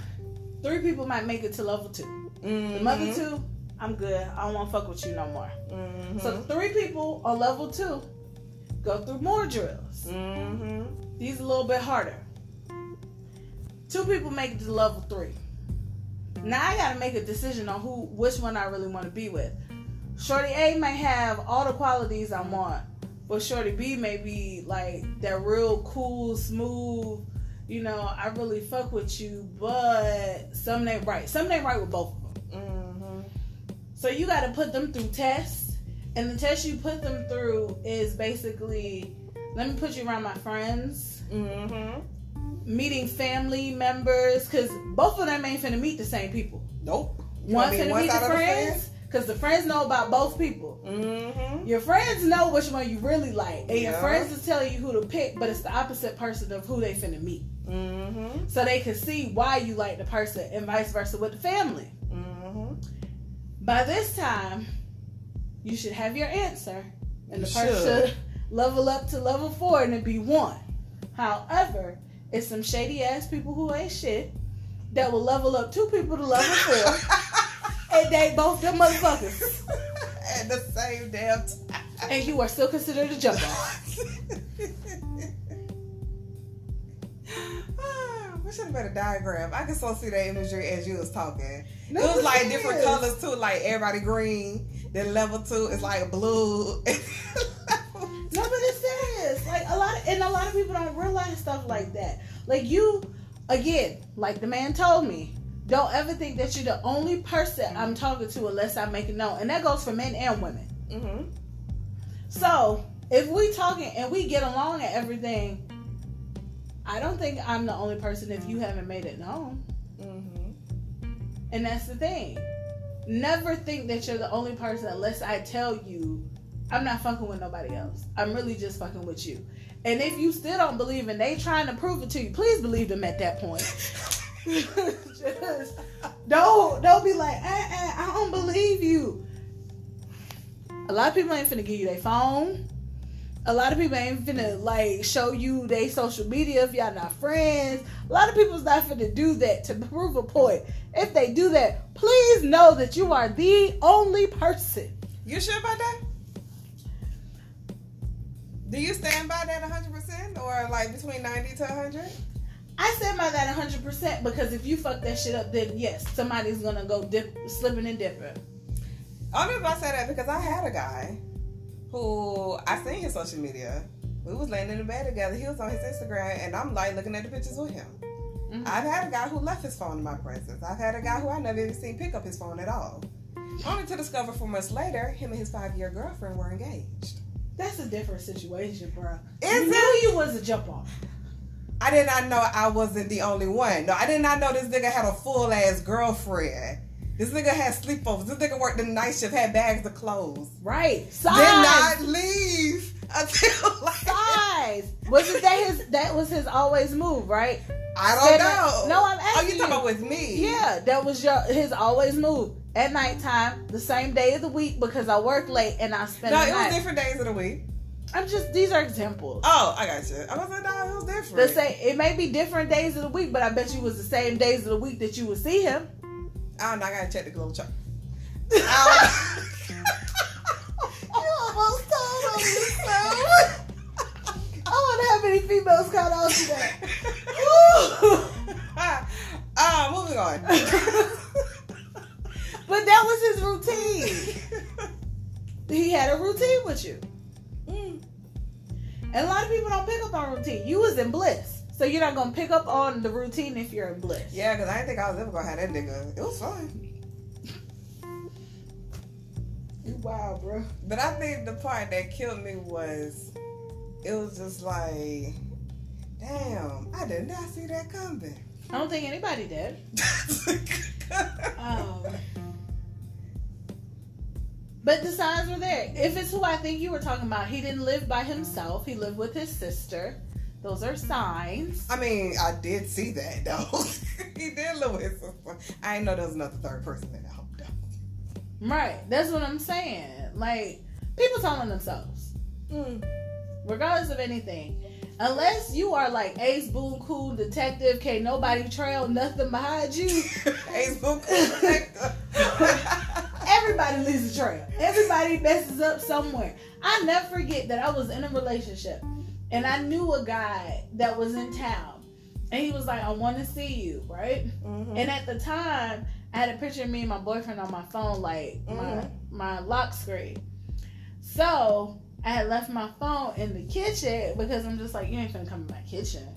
three people might make it to level two. mm-hmm. The mother two, I'm good. I don't want to fuck with you no more. Mm-hmm. So the three people on level two go through more drills. mm-hmm. These a little bit harder. Two people make it to level three. Now I gotta make a decision on who, which one I really want to be with. Shorty A may have all the qualities I want, but Shorty B may be like that real cool, smooth. You know, I really fuck with you, but something ain't right. Something ain't right with both of them. Mm-hmm. So you got to put them through tests, and the test you put them through is basically, let me put you around my friends, Mm-hmm. meeting family members, because both of them ain't finna meet the same people. Nope. You One finna one meet the of friends, because the friends know about both people. Mm-hmm. Your friends know which one you really like, and your friends is telling you who to pick, but it's the opposite person of who they finna meet. Mm-hmm. So they can see why you like the person, and vice versa with the family. Mm-hmm. By this time, you should have your answer, and the You person should. should level up to level four and it be one. However, it's some shady ass people who ain't shit that will level up two people to level four, *laughs* and they both them motherfuckers, *laughs* At the same damn time. and you are still considered a jump off. Ah, we should have made a diagram. I can still see that imagery as you was talking. No, it was like different colors too, like everybody green. Then level two is like blue. *laughs* No, but it's serious. Like a lot, of, and a lot of people don't realize stuff like that. Like you, again, like the man told me, don't ever think that you're the only person I'm talking to unless I make it known, and that goes for men and women. mm-hmm. So if we talking and we get along and everything, I don't think I'm the only person if you haven't made it known. Mm-hmm. And that's the thing. Never think that you're the only person unless I tell you I'm not fucking with nobody else. I'm really just fucking with you. And if you still don't believe and they trying to prove it to you, please believe them at that point. *laughs* just *laughs* don't don't be like, eh, eh, I don't believe you. A lot of people ain't finna give you their phone. A lot of people ain't finna like show you their social media if y'all not friends. A lot of people's not finna do that to prove a point. If they do that, please know that you are the only person. You sure about that? Do you stand by that 100% or like between 90 to 100? I stand by that 100% because if you fuck that shit up, then yes, somebody's gonna go dip, slipping and dipping. Only reason I say that because I had a guy who I seen his social media We was laying in the bed together. He was on his Instagram, and I'm like looking at the pictures with him. Mhm. I've had a guy who left his phone in my presence. I've had a guy who I never even seen pick up his phone at all. Only to discover four months later, him and his five year girlfriend were engaged. That's a different situation, bro. Is you it? knew you was a jump off. I did not know I wasn't the only one. No, I did not know this nigga had a full ass girlfriend. This nigga had sleepovers. This nigga worked the night shift, had bags of clothes. Right. Size. Did not leave until *laughs* like Size. Was it that his that was his always move, right? I don't Said know. No, I'm asking. Oh, you talking about with me? Yeah, that was your his always move at nighttime, the same day of the week because I work late and I spend No, it was different days of the week. I'm just these are examples. Oh, I got you. I was like, no, it was different. The same, it may be different days of the week, but I bet you it was the same days of the week that you would see him. I don't know. I gotta check the global chart. *laughs* You almost told on yourself. I wonder how many females caught on to that. *laughs* uh, moving on. *laughs* But that was his routine. He had a routine with you. And a lot of people don't pick up on routine. You was in bliss. So you're not gonna pick up on the routine if you're in bliss. Yeah, because I didn't think I was ever gonna have that nigga. It was fun. You wild, bro. But I think the part that killed me was it was just like, damn, I did not see that coming. I don't think anybody did. *laughs* Um, but the signs were there. If it's who I think you were talking about, he didn't live by himself. He lived with his sister. Those are signs. I mean, I did see that *laughs* though. he did live with his sister. I didn't know there was another third person in the home though. Right. That's what I'm saying. Like, people telling themselves, Mm. regardless of anything. Unless you are like Ace Boone Cool Detective, can't nobody trail nothing behind you. *laughs* Facebook detective. *laughs* Everybody leaves a trail. Everybody messes up somewhere. I never forget that I was in a relationship and I knew a guy that was in town. And he was like, I want to see you, right? Mhm. And at the time, I had a picture of me and my boyfriend on my phone, like my Mhm. my lock screen. So I had left my phone in the kitchen because I'm just like, you ain't finna come in my kitchen.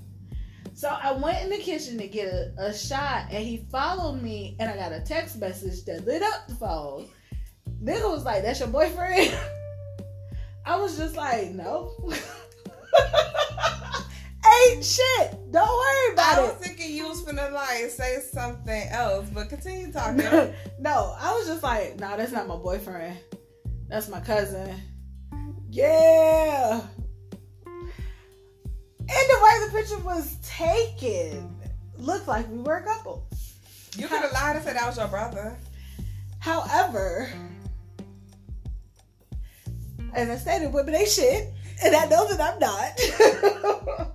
So I went in the kitchen to get a, a shot, and he followed me, and I got a text message that lit up the phone. Nigga was like, "That's your boyfriend." *laughs* I was just like, "No." *laughs* Ain't shit. Don't worry about it. I was it. thinking you was finna like say something else, but continue talking. *laughs* no, I was just like, "No, that's not my boyfriend. That's my cousin." Yeah. And the way the picture was taken looked like we were a couple. You could have lied and said that was your brother. However, as I stated, women ain't shit, and I know that I'm not.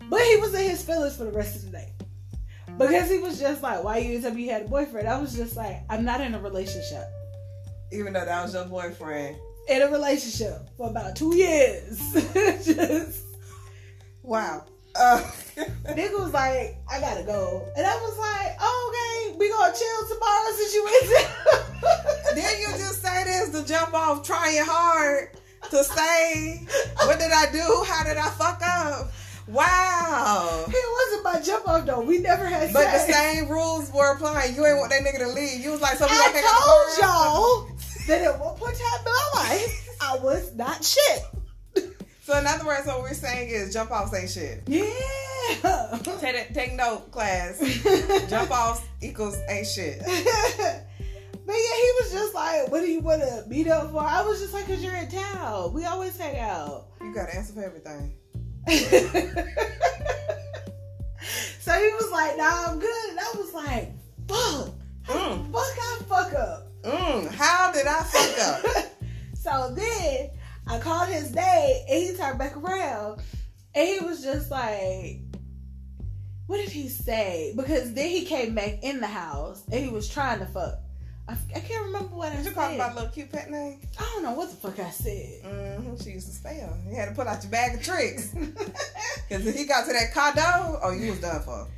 *laughs* but he was in his feelings for the rest of the day. Because he was just like, why you didn't tell me you had a boyfriend? I was just like, I'm not in a relationship. Even though that was your boyfriend. In a relationship for about two years. *laughs* just Wow. Uh, *laughs* nigga was like, I gotta go. And I was like, oh, okay, we gonna chill tomorrow since you in Didn't *laughs* you just say this to jump off trying hard to say, what did I do? How did I fuck up? Wow. It wasn't my jump off though. We never had But the same rules were applying. You ain't want that nigga to leave. You was like, so we gonna pick up I told y'all that at one point in time in my life, I was not shit. So in other words, what we're saying is jump off say shit. Yeah. Take it, take note, class. *laughs* Jump off equals ain't shit. *laughs* But yeah, he was just like, "What do you want to meet up for?" I was just like, "Cause you're in town. We always hang out." You got to answer for everything. *laughs* so he was like, "Nah, I'm good," and I was like, "Fuck, Mm, fuck, I fuck up." mm, how did I fuck up? so then I called his day and he turned back around and he was just like, What did he say? Because then he came back in the house and he was trying to fuck. I, I can't remember what I Did you said. call him my little cute pet name? I don't know what the fuck I said. Mm-hmm. She used to spell. You had to put out your bag of tricks. *laughs* Because if he got to that condo, oh, you was done for.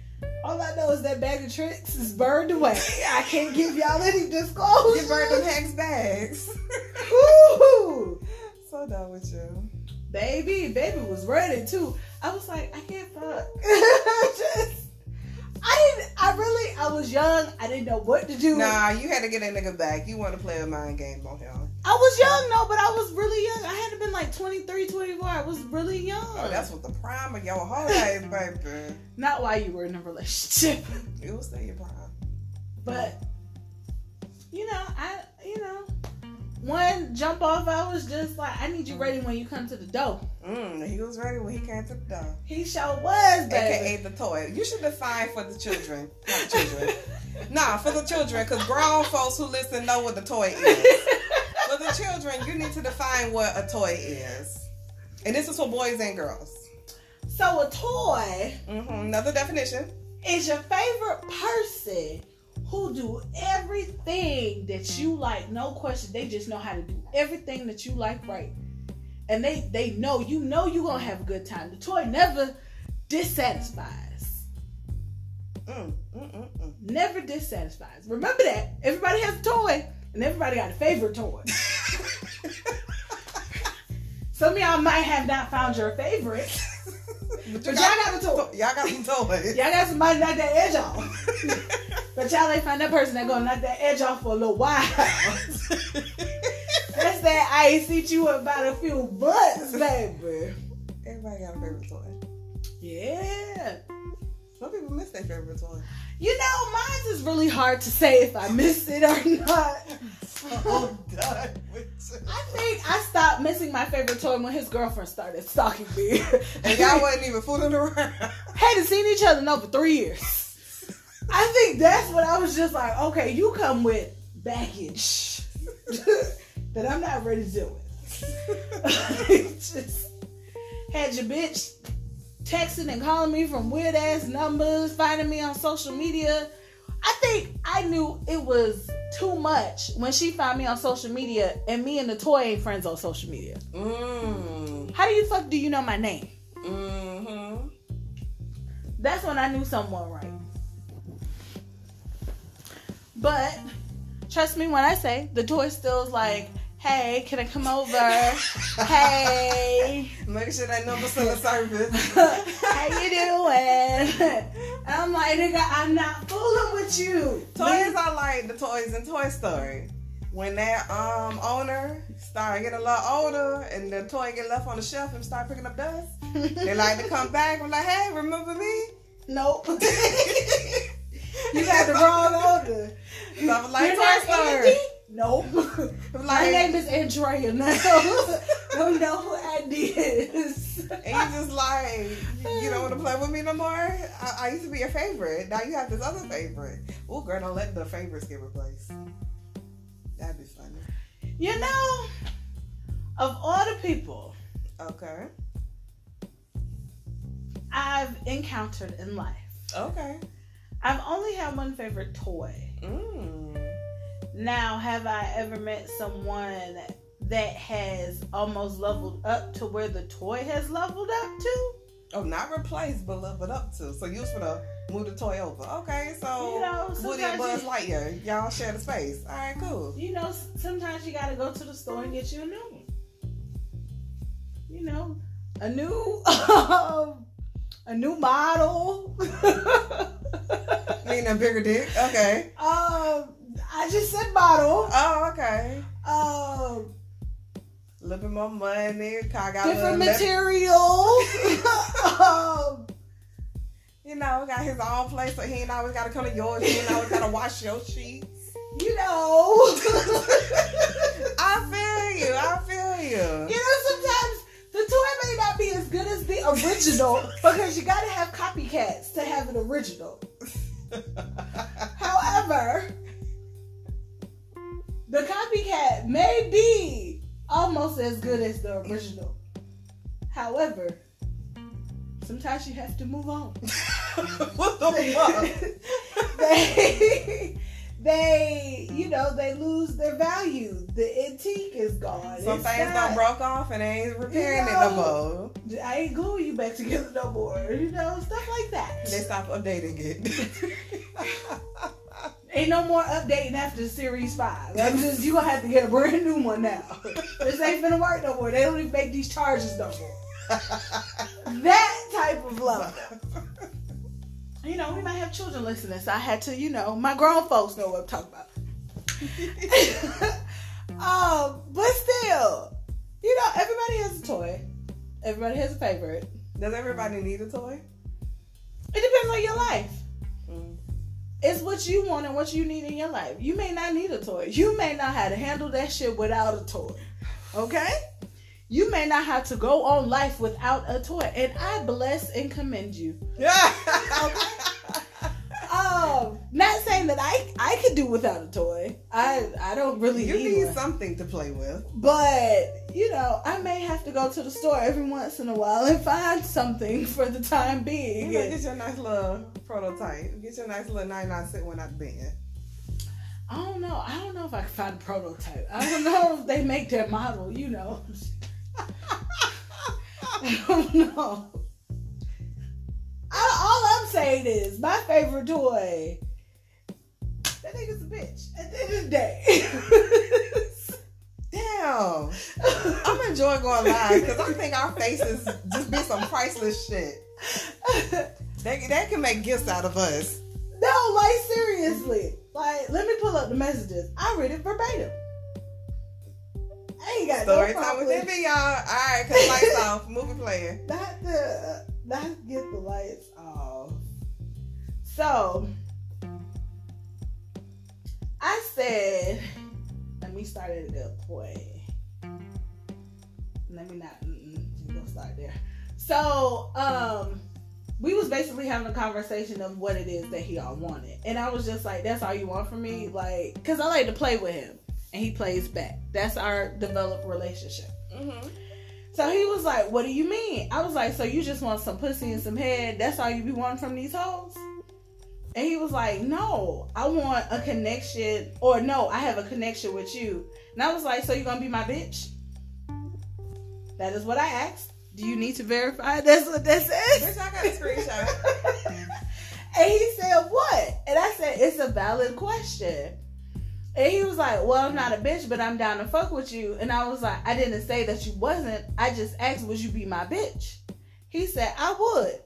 All I know is that bag of tricks is burned away. I can't give y'all any *laughs* disclosure. You burned them hex bags. Ooh. So done with you. baby, baby was ready too. I was like, I can't fuck. *laughs* Just, I didn't. I really. I was young. I didn't know what to do. Nah, you had to get that nigga back. You want to play a mind game on him. I was young though, but I was really young. I had to been like 23, 24. I was really young. Oh, that's what the prime of your whole life, baby. Not while you were in a relationship, It was still your prime. but you know, I you know, one jump off. I was just like, I need you ready when you come to the door. Mm, he was ready when he came to the door. He sure was, baby. AKA the toy. You should define for the children. Not children. *laughs* nah, for the children, because grown folks who listen know what the toy is. *laughs* For the children, you need to define what a toy is. And this is for boys and girls. so a toy hmm Another definition. is your favorite person who do everything that you like no question they just know how to do everything that you like right. And they they know you know you're gonna have a good time. The toy never dissatisfies. Mm, mm, mm, mm. never dissatisfies. Remember that. Everybody has a toy and everybody got a favorite toy. *laughs* Some of y'all might have not found your favorite but y'all got a toy y'all got some toys. y'all got somebody knock that edge off *laughs* But y'all ain't find that person that gonna knock that edge off for a little while. *laughs* That's that I ain't seen you in about a few months, baby. Everybody got a favorite toy. Yeah. Some people miss their favorite toy. You know, mine's is really hard to say if I miss it or not. *laughs* Done with. I think I stopped missing my favorite toy when his girlfriend started stalking me. *laughs* And y'all wasn't even fooling around. hadn't seen each other in over three years. I think that's when I was just like, okay, you come with baggage *laughs* that I'm not ready to deal with. just had your bitch texting and calling me from weird ass numbers, finding me on social media. I think I knew it was too much when she found me on social media and me and the toy ain't friends on social media. Mm. How do you fuck do you know my name? Mm-hmm. That's when I knew someone right. But trust me when I say the toy still is like, hey, can I come over? hey, *laughs* Make sure that number's still in service. *laughs* how you doing? *laughs* I'm like, nigga, I'm not fooling with you. Toys are like the toys in Toy Story. When that um owner start getting a lot older and the toy get left on the shelf and start picking up dust, they like to come back and like, hey, remember me? Nope. you got the wrong order. So I'm like You're Toy not Story. Nope. I'm My name is Andrea now. *laughs* Don't know who Andy is. and you just like, you don't want to play with me no more. I, I used to be your favorite. Now you have this other favorite. Oh, girl, don't let the favorites get replaced. That'd be funny. You know, of all the people Okay. I've encountered in life, Okay. I've only had one favorite toy. Mm. Now, have I ever met someone that has almost leveled up to where the toy has leveled up to? Oh, not replaced, but leveled up to. So you was gonna move the toy over. Okay, so You know, Woody and Buzz Lightyear, y'all share the space. All right, cool. You know, sometimes you gotta go to the store and get you a new one. You know, a new, *laughs* a new model. *laughs* Mean a bigger dick. Okay. um, I just said bottle. Oh, okay. Um, A little bit more money. I got different little left- material. *laughs* um, You know, got his own place, so he ain't always gotta come to yours. He ain't always gotta wash your sheets. you know. *laughs* I feel you. I feel You you. know, sometimes the toy may not be as good as the original *laughs* because you gotta have copycats to have an original. However, the copycat may be almost as good as the original. However, sometimes you have to move on. *laughs* *laughs* what the fuck? they, they, you know, they lose their value. The antique is gone. Some It's things not- done broke off and they ain't repairing You it no more. I ain't gluing you back together no more. You know, stuff like that. They stop updating it. *laughs* Ain't no more updating after series five. I'm just you gonna have to get a brand new one now. this ain't gonna work no more. They don't even make these charges no more. that type of love. You know, we might have children listening, so I had to, you know, my grown folks know what I'm talking about. *laughs* um, but still, you know, everybody has a toy. Everybody has a favorite. Does everybody need a toy? It depends on your life. It's what you want and what you need in your life. You may not need a toy. You may not have to handle that shit without a toy. Okay? You may not have to go on life without a toy. And I bless and commend you. *laughs* Yeah. Um, not saying that I I could do without a toy. I I don't really you need, need something to play with. But you know, I may have to go to the store every once in a while and find something for the time being. You know, get your nice little prototype. Get your nice little 99 cent one out the bin. I don't know. I don't know if I can find a prototype. I don't know if they make their model. You know. *laughs* I don't know. I, all I'm saying is my favorite toy. That nigga's a bitch. At the end of the day. *laughs* Damn. I'm enjoying going live because I think our faces just be some priceless shit. They, they can make gifts out of us. no, like seriously. Like, let me pull up the messages. I read it verbatim. I ain't got Story no time with NV, y'all. All right, cause lights off. Movie playing. Not the uh, not get the lights off. So I said, let me start at good point. Let me not. Mm-mm, start there. So um, we was basically having a conversation of what it is that he all wanted, and I was just like, "That's all you want from me?" Like, cause I like to play with him, and he plays back. That's our developed relationship. Mm-hmm. So he was like, What do you mean? I was like, So you just want some pussy and some head? That's all you be wanting from these hoes? And he was like, No, I want a connection, or no, I have a connection with you. And I was like, So you gonna be my bitch? That is what I asked. Do you need to verify? *laughs* That's what that says. Bitch, I got a screenshot. *laughs* and he said, What? And I said, It's a valid question. And he was like, Well, I'm not a bitch, but I'm down to fuck with you. And I was like, I didn't say that you wasn't. I just asked, Would you be my bitch? He said, I would.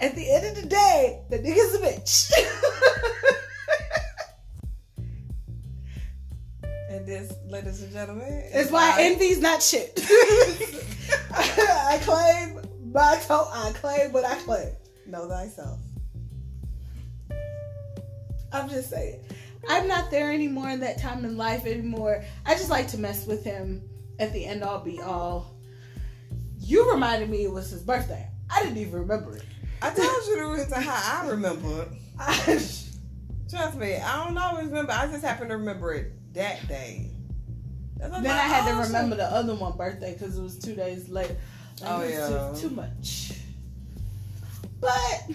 At the end of the day, the nigga's a bitch. *laughs* and this, ladies and gentlemen, is why NV's not shit. *laughs* *laughs* I claim my toe. I claim what I claim. know thyself. I'm just saying. I'm not there anymore in that time in life anymore. I just like to mess with him at the end all be all. You reminded me it was his birthday. I didn't even remember it. I told you the reason how I remember. I, *laughs* Trust me, I don't always remember. I just happen to remember it that day. Then I had to remember the other one birthday because it was two days later. Like, Oh, yeah. too, too much. But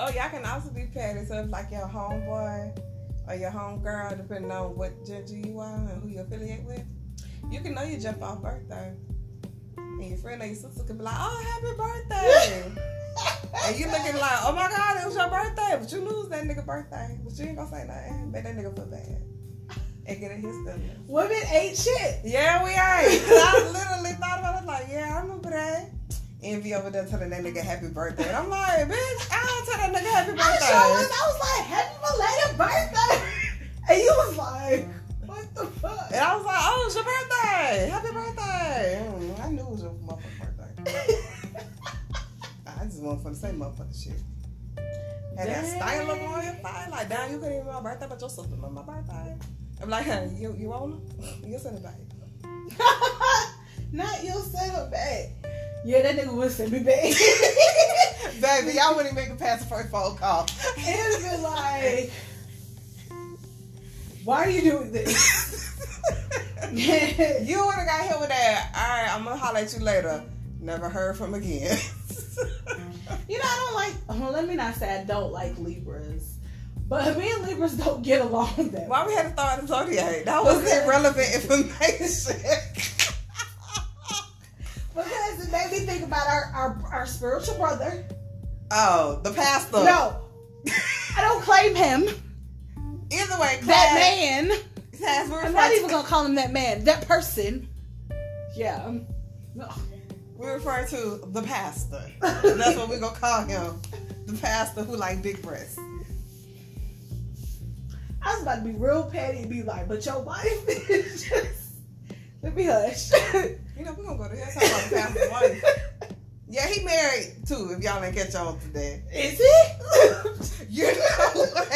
Oh, y'all can also be petty. So if like your homeboy or your homegirl, depending on what gender you are and who you affiliate with, you can know you jump off birthday. And your friend or your sister could be like, oh, happy birthday. *laughs* and you looking like, oh my God, it was your birthday. But you lose that nigga birthday. But you ain't gonna say nothing. Make that nigga feel bad. And get in his feelings. women ain't shit. Yeah, we ain't. *laughs* I literally thought about it like, yeah, I remember that. NV over there telling that nigga happy birthday. And I'm like, bitch, I don't tell that nigga happy birthday. I sure was. I was like, happy belated birthday. *laughs* And you was like, what the fuck? And I was like, oh, it's your birthday. Happy birthday. Mm, I knew it was your motherfucking birthday. *laughs* I just want for the same motherfucking shit. And that style look on your thigh, like, damn, you couldn't even my birthday, but your sister know my birthday. I'm like, hey, you, you want her? *laughs* You send it back. Not you'll send her back. Yeah, that nigga would send me back. *laughs* Baby, y'all wouldn't make it past the first phone call. *laughs* It'd be like, why are you doing this? *laughs* you would have got hit with that. All right, I'm gonna holler at you later. Never heard from again. You know, I don't like. Well, let me not say I don't like Libras, but me and Libras don't get along that. Why we had to throw in the zodiac? That was Okay. irrelevant information. Because it made me think about our our, our spiritual brother. oh, the pastor. No, I don't claim him. Anyway, that class, man. class, we're I'm not even gonna call him that man. That person. Yeah. um, no. We refer to the pastor. That's what we're gonna call him. The pastor who like big breasts. I was about to be real petty and be like, but your wife is just. Let me hush. *laughs* You know, we're gonna go to hell talking about the pastor's wife. Yeah, he married too, if y'all didn't catch on today. Is he? *laughs* You know what?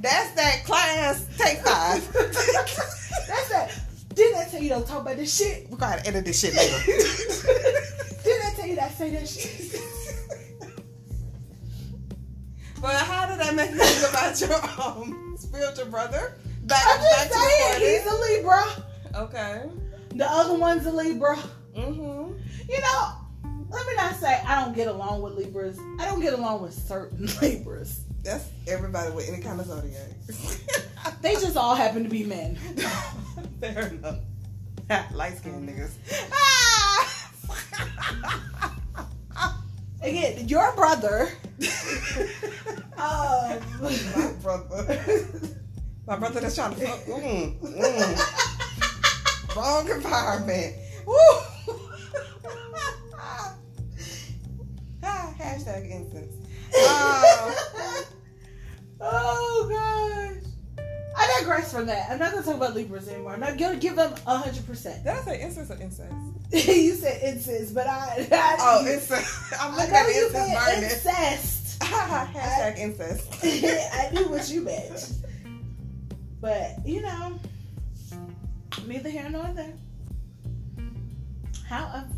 That's that class take five. *laughs* That's that. Didn't I tell you don't talk about this shit? We're gonna edit this shit later. *laughs* Didn't I tell you that say that shit? but how did I make you feel about your um spiritual brother? Back, I'm back just to saying, he's a Libra. Okay. The other one's a Libra. Mm-hmm. You know, let me not say I don't get along with Libras. I don't get along with certain *laughs* Libras. That's everybody with any kind of zodiac. *laughs* They just all happen to be men. *laughs* Fair enough. Light skinned niggas. Again, your brother. My Um, brother. My brother that's trying to fuck. Mm, mm. Wrong environment. Woo! *laughs* Ah, Hashtag instance. Um, *laughs* oh gosh. I digress from that. I'm not gonna talk about Libras anymore. I'm not gonna give them hundred percent. did I say instance or incest? *laughs* You said incest, but I, I Oh, incest. I'm I looking at the instance burning. incest. Hashtag incest. I knew what you meant. But, you know, neither here nor there. However,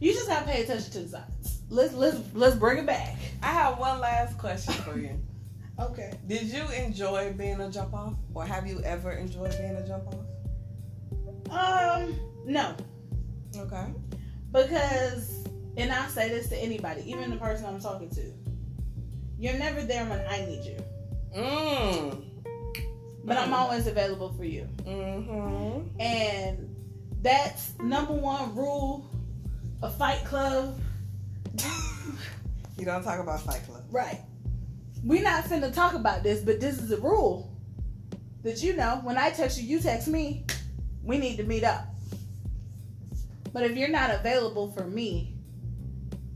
you just gotta pay attention to the signs. Let's let's let's bring it back. I have one last question for you. *laughs* Okay. Did you enjoy being a jump off? Or have you ever enjoyed being a jump off? Um, no. Okay. Because and I say this to anybody, even the person I'm talking to. You're never there when I need you. Mm. But I'm always available for you. Mm-hmm. And that's number one rule of Fight Club. *laughs* You don't talk about Fight Club. Right. We're not finna talk about this, but this is a rule that you know. When I text you, you text me. We need to meet up. But if you're not available for me,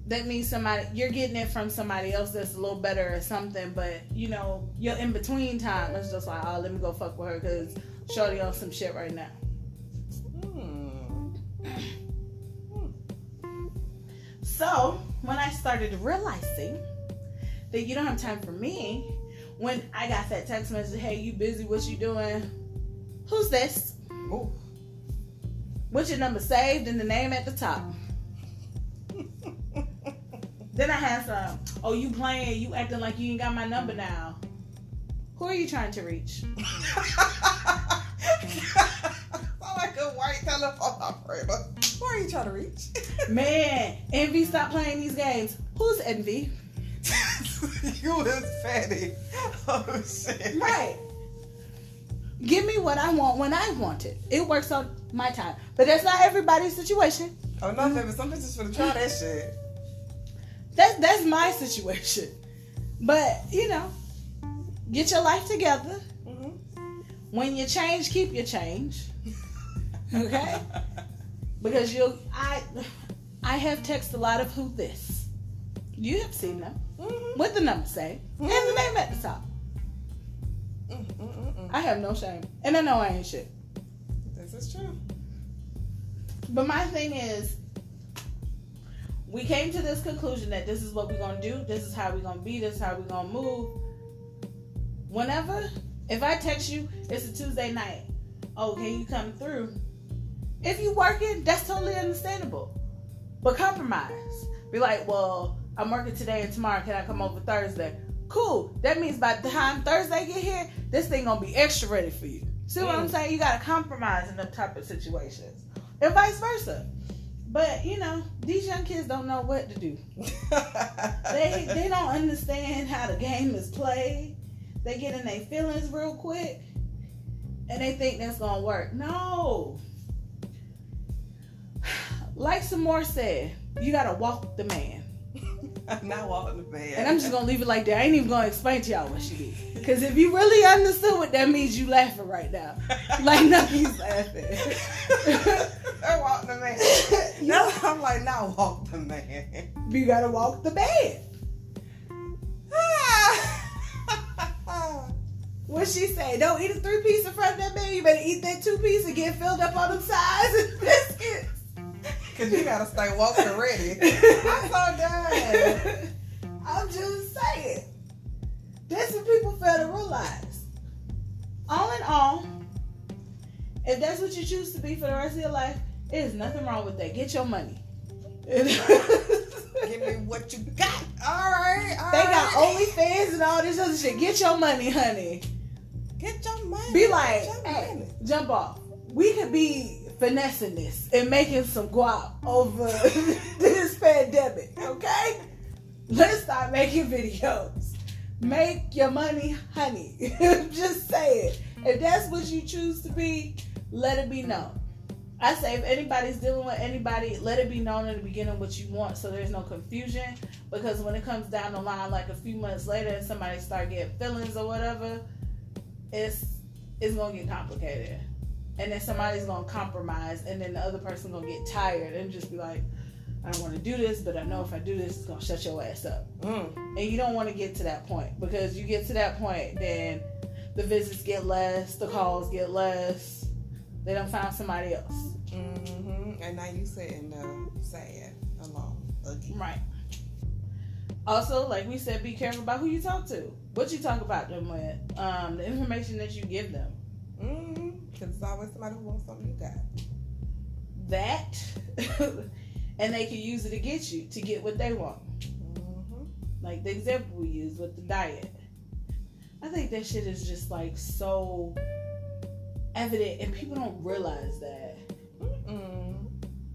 that means somebody you're getting it from somebody else that's a little better or something. But you know, your in between time is just like, oh, let me go fuck with her because Shorty on some shit right now. Hmm. So when I started realizing that you don't have time for me, when I got that text message, hey, you busy? What you doing? Who's this? Ooh. What's your number saved and the name at the top? Then I had some, oh, you playing, you acting like you ain't got my number now. Who are you trying to reach? *laughs* Sound like a white telephone operator. Who are you trying to reach? *laughs* Man, NV, stop playing these games. Who's NV? *laughs* you is fatty. Oh shit. Right. Give me what I want when I want it. It works on my time. But that's not everybody's situation. Oh no, baby. Some bitches finna try that shit. That's that's my situation. But, you know, get your life together. Mm-hmm. When you change, keep your change. *laughs* Okay? Because you'll I I have texted a lot of who this. You have seen them. Mm-hmm. What the number say? And the name at the top. Mm-mm-mm-mm. I have no shame. And I know I ain't shit. This is true. But my thing is, we came to this conclusion that this is what we're gonna do. This is how we're gonna be. This is how we're gonna move. Whenever, if I text you, it's a Tuesday night. Oh, can you come through? If you working, that's totally understandable. But compromise. Be like, well, I'm working today and tomorrow. Can I come over Thursday? Cool. That means by the time Thursday get here, this thing gonna be extra ready for you. See what I'm Mm. saying? You gotta compromise in them type of situations, and vice versa. But you know, these young kids don't know what to do. *laughs* They they don't understand how the game is played. They get in their feelings real quick, and they think that's gonna work. No. *sighs* Like some more said, you gotta walk the man. *laughs* not walk the bed. And I'm just gonna leave it like that. I ain't even gonna explain to y'all what she did. Cause if you really understood what that means, you laughing right now. *laughs* Like nothing's laughing. I walk the man. *laughs* No, I'm like, now walk the man. You gotta walk the bed. What she say? Don't eat a three piece in front of that bed. You better eat that two piece and get filled up on them sides and biscuits. Cause you gotta stay walking ready. *laughs* I'm so done. I'm just saying. That's what people fail to realize. All in all, if that's what you choose to be for the rest of your life, there's nothing wrong with that. Get your money. *laughs* Give me what you got. All right. All They got right. OnlyFans and all this other shit. Get your money, honey. Get your money. Be like, hey, money. jump off. We could be finessing this and making some guap over *laughs* this pandemic, okay? Let's start making videos. Make your money, honey. *laughs* Just say it. If that's what you choose to be, let it be known. I say if anybody's dealing with anybody, let it be known in the beginning what you want so there's no confusion. Because when it comes down the line, like a few months later, and somebody start getting feelings or whatever, it's it's gonna get complicated. And then somebody's gonna compromise, and then the other person gonna get tired and just be like, I don't want to do this, but I know if I do this, it's gonna shut your ass up. Mm. And you don't want to get to that point because you get to that point, then the visits get less, the calls get less. They don't find somebody else. Mm-hmm. And now you sitting there sad, alone, again. Right. Also, like we said, be careful about who you talk to. What you talk about them with. Um, the information that you give them. Mm-hmm. Because it's always somebody who wants something you got. That *laughs* and they can use it to get you to get what they want. Mm-hmm. Like the example we use with the diet. I think that shit is just like so evident and people don't realize that.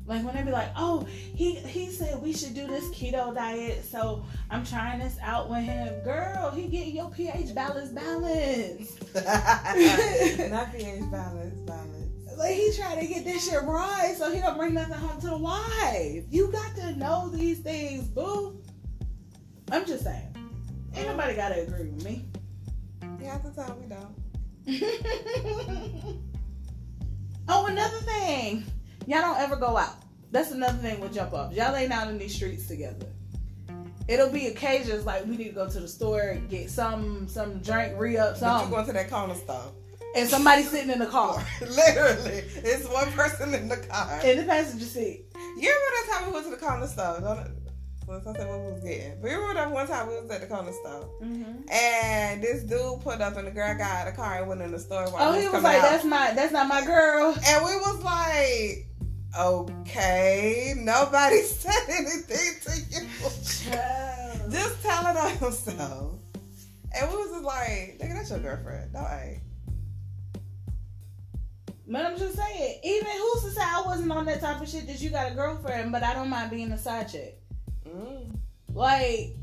Like when they be like, "Oh, he he said we should do this keto diet, so I'm trying this out with him." Girl, he getting your pH balance balanced. *laughs* *laughs* Not pH balance, balance. Like he trying to get this shit right, so he don't bring nothing home to the wife. You got to know these things, boo. I'm just saying. Ain't nobody gotta agree with me. Yeah, at the time we don't. *laughs* oh, another thing. Y'all don't ever go out. That's another thing with jump offs. Y'all ain't out in these streets together. It'll be occasions like we need to go to the store, get some some drink, re up But you going to that corner store. and somebody sitting in the car *laughs* Literally. It's one person in the car. in the passenger seat. You remember that time we went to the corner store? Don't? Well, I said what we was getting. But you remember that one time we was at the corner store? Mm-hmm. And this dude put up and the girl got out of the car and went in the store while Oh, he was like, out. "That's my, that's not my girl." And we was like, okay, nobody *laughs* said anything to you. Just tell it on yourself. And we was just like, nigga, that's your girlfriend. No, I. But I'm just saying, even who's to say I wasn't on that type of shit that you got a girlfriend, but I don't mind being a side chick. Mm. Like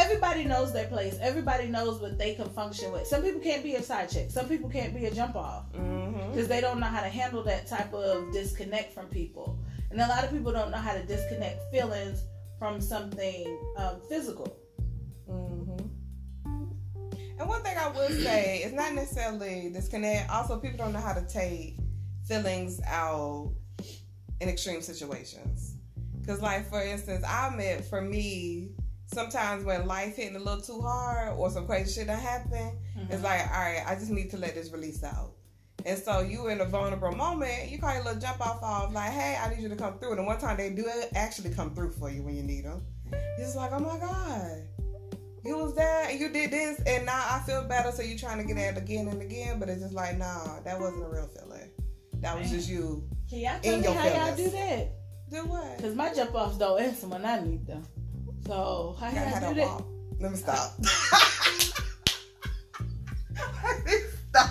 everybody knows their place. Everybody knows what they can function with. Some people can't be a side chick. Some people can't be a jump off Mm-hmm. because they don't know how to handle that type of disconnect from people. And a lot of people don't know how to disconnect feelings from something um, physical. Mm-hmm. And one thing I would say is not necessarily disconnect. Also, people don't know how to take feelings out in extreme situations. Cause, like for instance, I met for me, sometimes when life hitting a little too hard or some crazy shit that happen, it's mm-hmm. like, all right, I just need to let this release out. And so you in a vulnerable moment, you call your little jump off off like, hey, I need you to come through. And one time they do actually come through for you when you need them. You're just like, oh my god, you was there and you did this, and now I feel better. So you're trying to get at it again and again, but it's just like, nah, that wasn't a real feeling. That was just you. Can y'all tell me how y'all do that? Do what? Because my jump offs don't answer when I need them. So how You gotta y'all do that walk. Let me stop. Let me stop.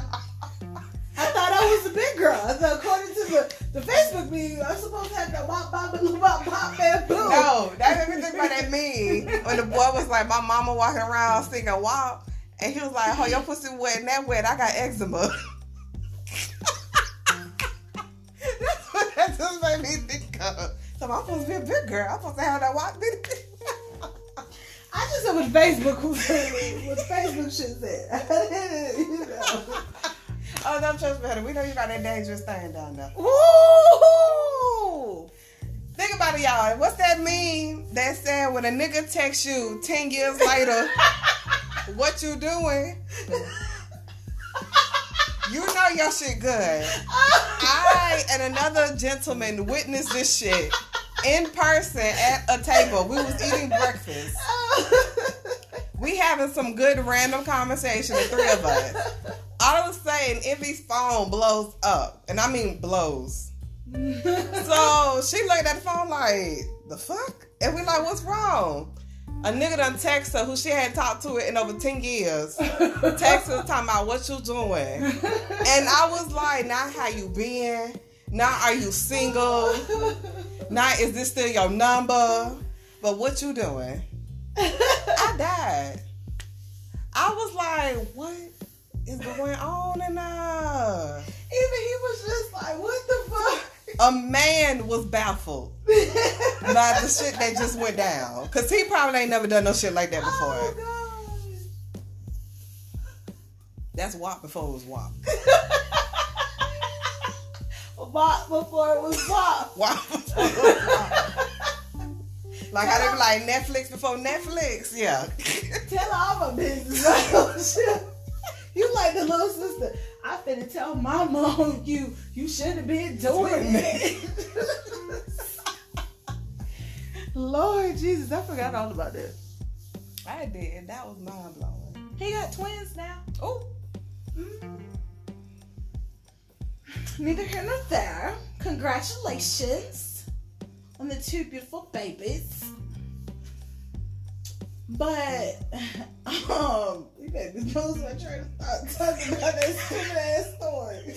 I thought I was a big girl. I thought according to the, the Facebook meme, I'm supposed to have that wop bop and wop bop bamboo. No, that made me think about that meme when the boy was like, my mama walking around singing WAP, and he was like, oh, your pussy wet and that wet, I got eczema. *laughs* That's what that just made me think of. So I'm supposed to be a big girl. I'm supposed to have that WAP. listen what Facebook was. *laughs* What Facebook shit said. *laughs* you know. Oh, don't trust better. We know you got that dangerous thing down there. Woo! Think about it, y'all. What's that mean that said when a nigga texts you 10 years later, *laughs* what you doing? You know your shit good. I and another gentleman witnessed this shit in person at a table. We was eating breakfast. *laughs* We having some good random conversation, the three of us. All of a sudden, NV's phone blows up. And I mean blows. So she looked at the phone like, the fuck? And we like, what's wrong? A nigga done text her who she hadn't talked to in over 10 years. Text her talking about what you doing. And I was like, now how you been? Now are you single? Now is this still your number? But what you doing? I died. I was like, what is going on in uh, there? Even he was just like, what the fuck? A man was baffled by the shit that just went down. Cause he probably ain't never done no shit like that before. Oh That's WAP before it was WAP. Bought *laughs* before it was bought. WAP before it was WAP. Like how they like Netflix before Netflix. Yeah. *laughs* Tell all my business. *laughs* Oh, shit. you like the little sister. I finna tell my mom *laughs* you you should have been doing it. Lord Jesus, I forgot all about that. I did. That was mind blowing. He got twins now. Oh, Mm. Neither here nor there. Congratulations on the two beautiful babies. But *laughs* um, you better lose my train of thought talking about that stupid ass story.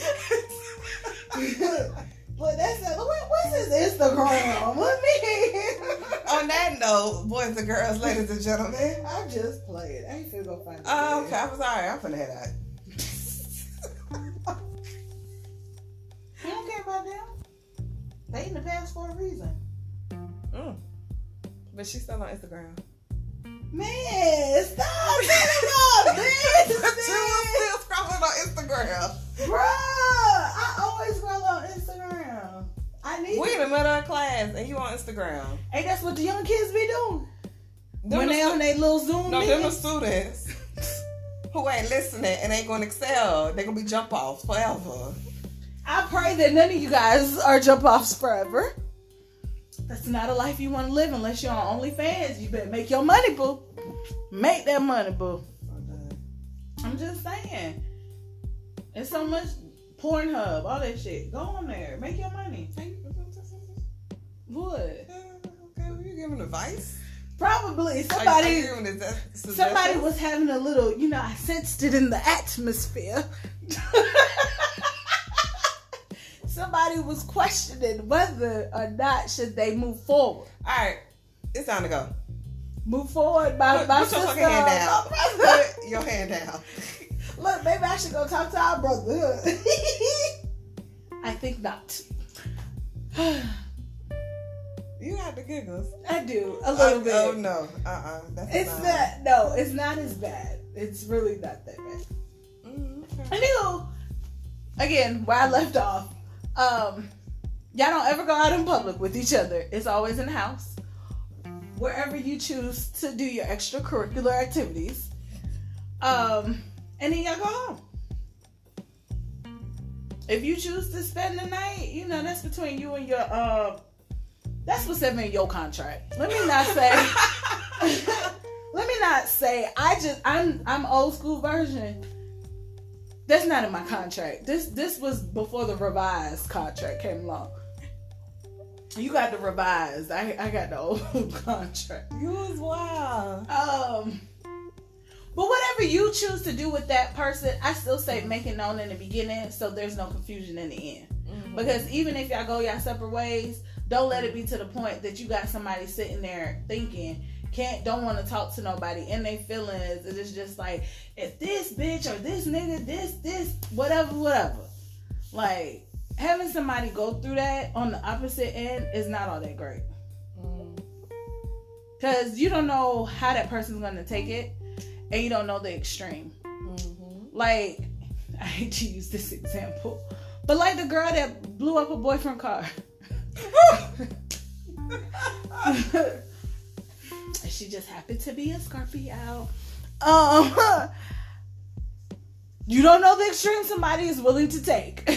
*laughs* but that's a, what, what's his Instagram? Let me. *laughs* on that note, boys and girls, ladies and gentlemen. I just played. I ain't finna go find. Oh, okay. I'm sorry. I'm finna head out. I don't care about them. They in the past for a reason. Mm. But she's still on Instagram. Man, stop talking about this, she was man. still scrolling on Instagram. Bruh, I always scroll on Instagram. I need We in the middle of class and you on Instagram. Hey, that's what the young kids be doing. Them when the they stu- on their little Zoom No, them the meetings. students *laughs* who ain't listening and ain't gonna excel. They gonna be jump offs forever. I pray that none of you guys are jump offs forever. That's not a life you want to live unless you're on OnlyFans. You better make your money, boo. Make that money, boo. I'm just saying. It's so much Pornhub, all that shit. Go on there. Make your money. What? Okay, well, you giving advice? Probably Are somebody are that somebody was having a little, you know, I sensed it in the atmosphere. *laughs* somebody was questioning whether or not should they move forward. All right, it's time to go. Move forward, my, my put your sister. fucking hand down. my brother. Put your hand down. *laughs* Look, maybe I should go talk to our brother. *laughs* I think not. *sighs* You got the giggles. I do a little oh, bit. Oh no, uh, uh that's It's not. not. No, it's not as bad. It's really not that bad. Mm, okay. Anywho, again, where I left off, um, y'all don't ever go out in public with each other. It's always in the house. Wherever you choose to do your extracurricular activities. Um, and then y'all go home. If you choose to spend the night, you know, that's between you and your uh that's what's in your contract. Let me not say *laughs* *laughs* let me not say I just I'm I'm old school version. That's not in my contract. This this was before the revised contract came along. You got the revised. I I got the *laughs* old contract. you was wild. Um but whatever you choose to do with that person, I still say make it known in the beginning so there's no confusion in the end. Mhm. Because even if y'all go y'all separate ways, don't let it be to the point that you got somebody sitting there thinking can't don't want to talk to nobody in their feelings. It is just like if this bitch or this nigga, this this whatever whatever. Like having somebody go through that on the opposite end is not all that great. Mm. because you don't know how that person's gonna take it, and you don't know the extreme. Mm-hmm. Like, *laughs* I hate to use this example, but like the girl that blew up a boyfriend car. *laughs* *laughs* she just happened to be a Scorpio. Um, *laughs* you don't know the extreme somebody is willing to take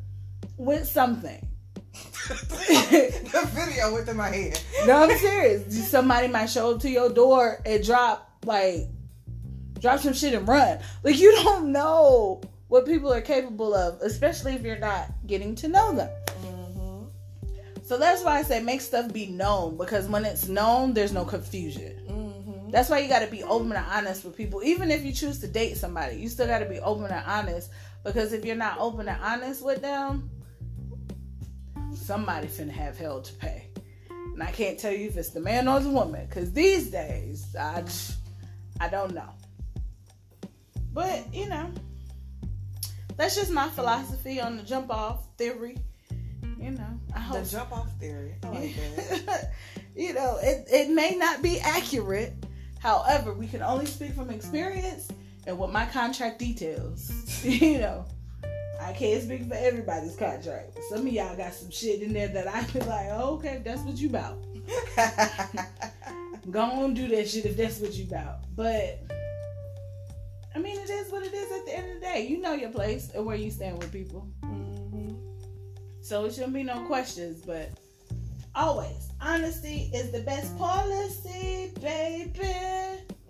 *laughs* with something. *laughs* the video went in my head. No, I'm serious. Somebody might show up to your door and drop like drop some shit and run. Like you don't know what people are capable of, especially if you're not getting to know them. So that's why I say make stuff be known because when it's known, there's no confusion. Mm-hmm. That's why you got to be open and honest with people. Even if you choose to date somebody, you still got to be open and honest because if you're not open and honest with them, somebody finna have hell to pay. And I can't tell you if it's the man or the woman because these days, I, I don't know. But, you know, that's just my philosophy on the jump off theory. You know, I The jump off theory. I like that. *laughs* you know, it, it may not be accurate. However, we can only speak from experience and what my contract details. *laughs* you know, I can't speak for everybody's contract. Some of y'all got some shit in there that I be like, oh, okay, that's what you about. *laughs* Go on do that shit if that's what you about. But I mean, it is what it is at the end of the day. You know your place and where you stand with people. Mhm. So it shouldn't be no questions, but always honesty is the best policy, baby.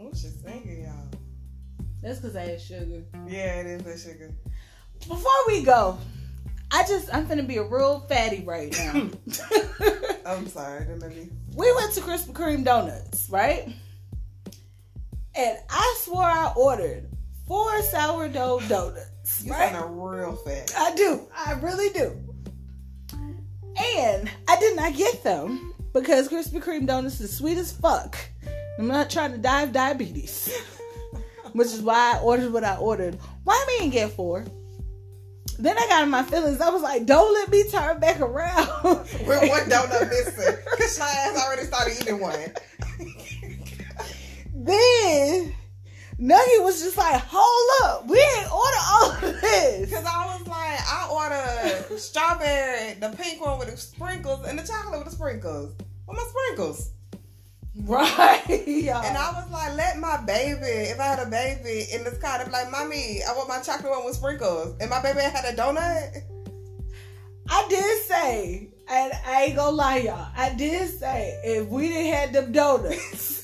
Ooh, she's singing, y'all. That's because I had sugar. Yeah, it is that sugar. Before we go, I just I'm gonna be a real fatty right now. *laughs* *laughs* I'm sorry, me. we went to Krispy Kreme Donuts, right? And I swore I ordered four sourdough donuts. You right? sound a real fat. I do. I really do. And I did not get them because Krispy Kreme donuts is sweet as fuck. I'm not trying to die of diabetes, *laughs* which is why I ordered what I ordered. Why me and get four? Then I got in my feelings. I was like, "Don't let me turn back around." *laughs* We're one donut *laughs* missing. Cause my ass already started eating one. then Nugget was just like, "Hold up, we ain't order all of this." Cause I was like, I ordered strawberry, the pink one with the sprinkles, and the chocolate with the sprinkles. What my sprinkles? Right, y'all. And I was like, let my baby, if I had a baby in this car, they'd be like, Mommy, I want my chocolate one with sprinkles. And my baby had a donut. I did say, and I ain't gonna lie, y'all. I did say if we didn't have them donuts,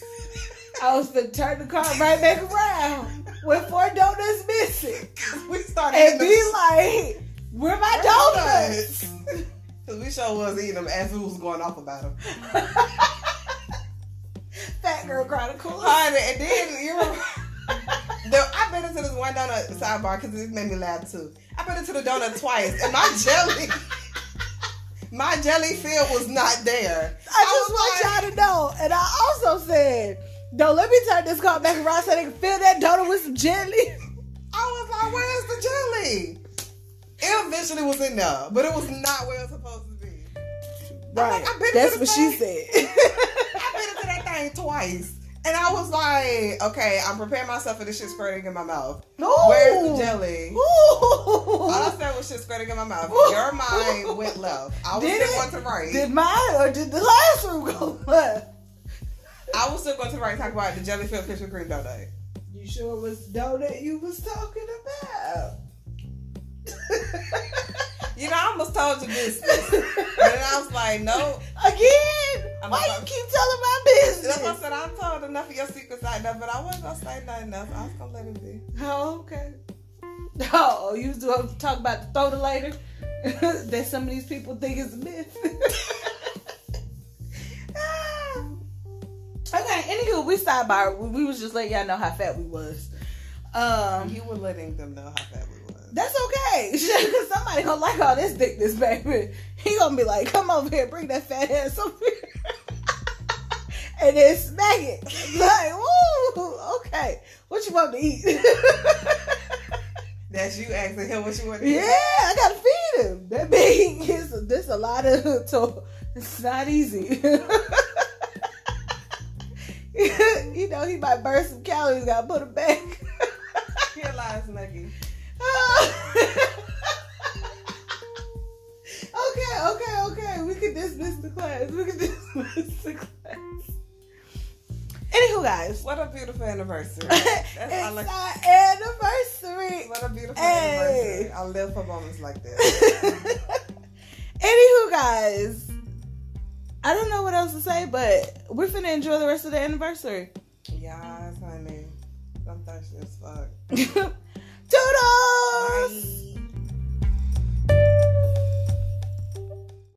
I was gonna turn the car right back around with four donuts missing, we started and be them like, "Where my donuts?" *laughs* Cause we sure was eating them as we was going off about them. *laughs* Fat girl chronicles. Honey, and then you remember, *laughs* I been into this one donut sidebar because it made me laugh too. I been into the donut twice, and my jelly, my jelly field was not there. I just want like- y'all to know, and I also said, "Don't let me turn this car back around so they can fill that donut with some jelly." *laughs* I was like, "Where's the jelly?" It eventually was in there, but it was not where it was supposed to be. Right, I've that's what she said. *laughs* I've been into that thing twice. And I was like, okay, I'm preparing myself for this shit squirting in my mouth. No. Where's the jelly? *laughs* All I Ooh. said was shit squirting in my mouth. Ooh. Your mind went left. I was Did it? going to right. Did mine or did the last room go left? I was still going to right talk about the jelly filled Krispy Kreme donut. You sure it was donut you was talking about? You know, I almost told you this. But then I was like, no. Again? I'm Why about- you keep telling my That's business? what I said. I told enough of your secrets out there, but I wasn't going to say nothing else. I was going to let it be. Oh, okay. Oh, you was doing talk about the throw later *laughs* that some of these people think is a myth. *laughs* okay, anywho, we sidebar. We, we was just letting y'all know how fat we was. Um, You were letting them know how fat we was. That's okay. *laughs* Somebody gonna like all this thickness, baby. He gonna be like, "Come over here, bring that fat ass over here," *laughs* and then smack it. *laughs* Like, woo, okay. What you want to eat? That's you asking him what you want to eat. yeah. I gotta feed him. That big is this a lot of. So it's not easy. *laughs* he know he might burn some calories. Gotta put them back. *laughs* Here lies Nuggi. *laughs* okay, okay, okay. We can dismiss the class. We can dismiss the class. Anywho, guys. What a beautiful anniversary. That's it's I- our anniversary. What a beautiful Hey. anniversary. I live for moments like that. Anywho, guys. I don't know what else to say, but we're finna enjoy the rest of the anniversary. Yeah, honey. I'm thirsty as fuck. *laughs* Toodles! Bye.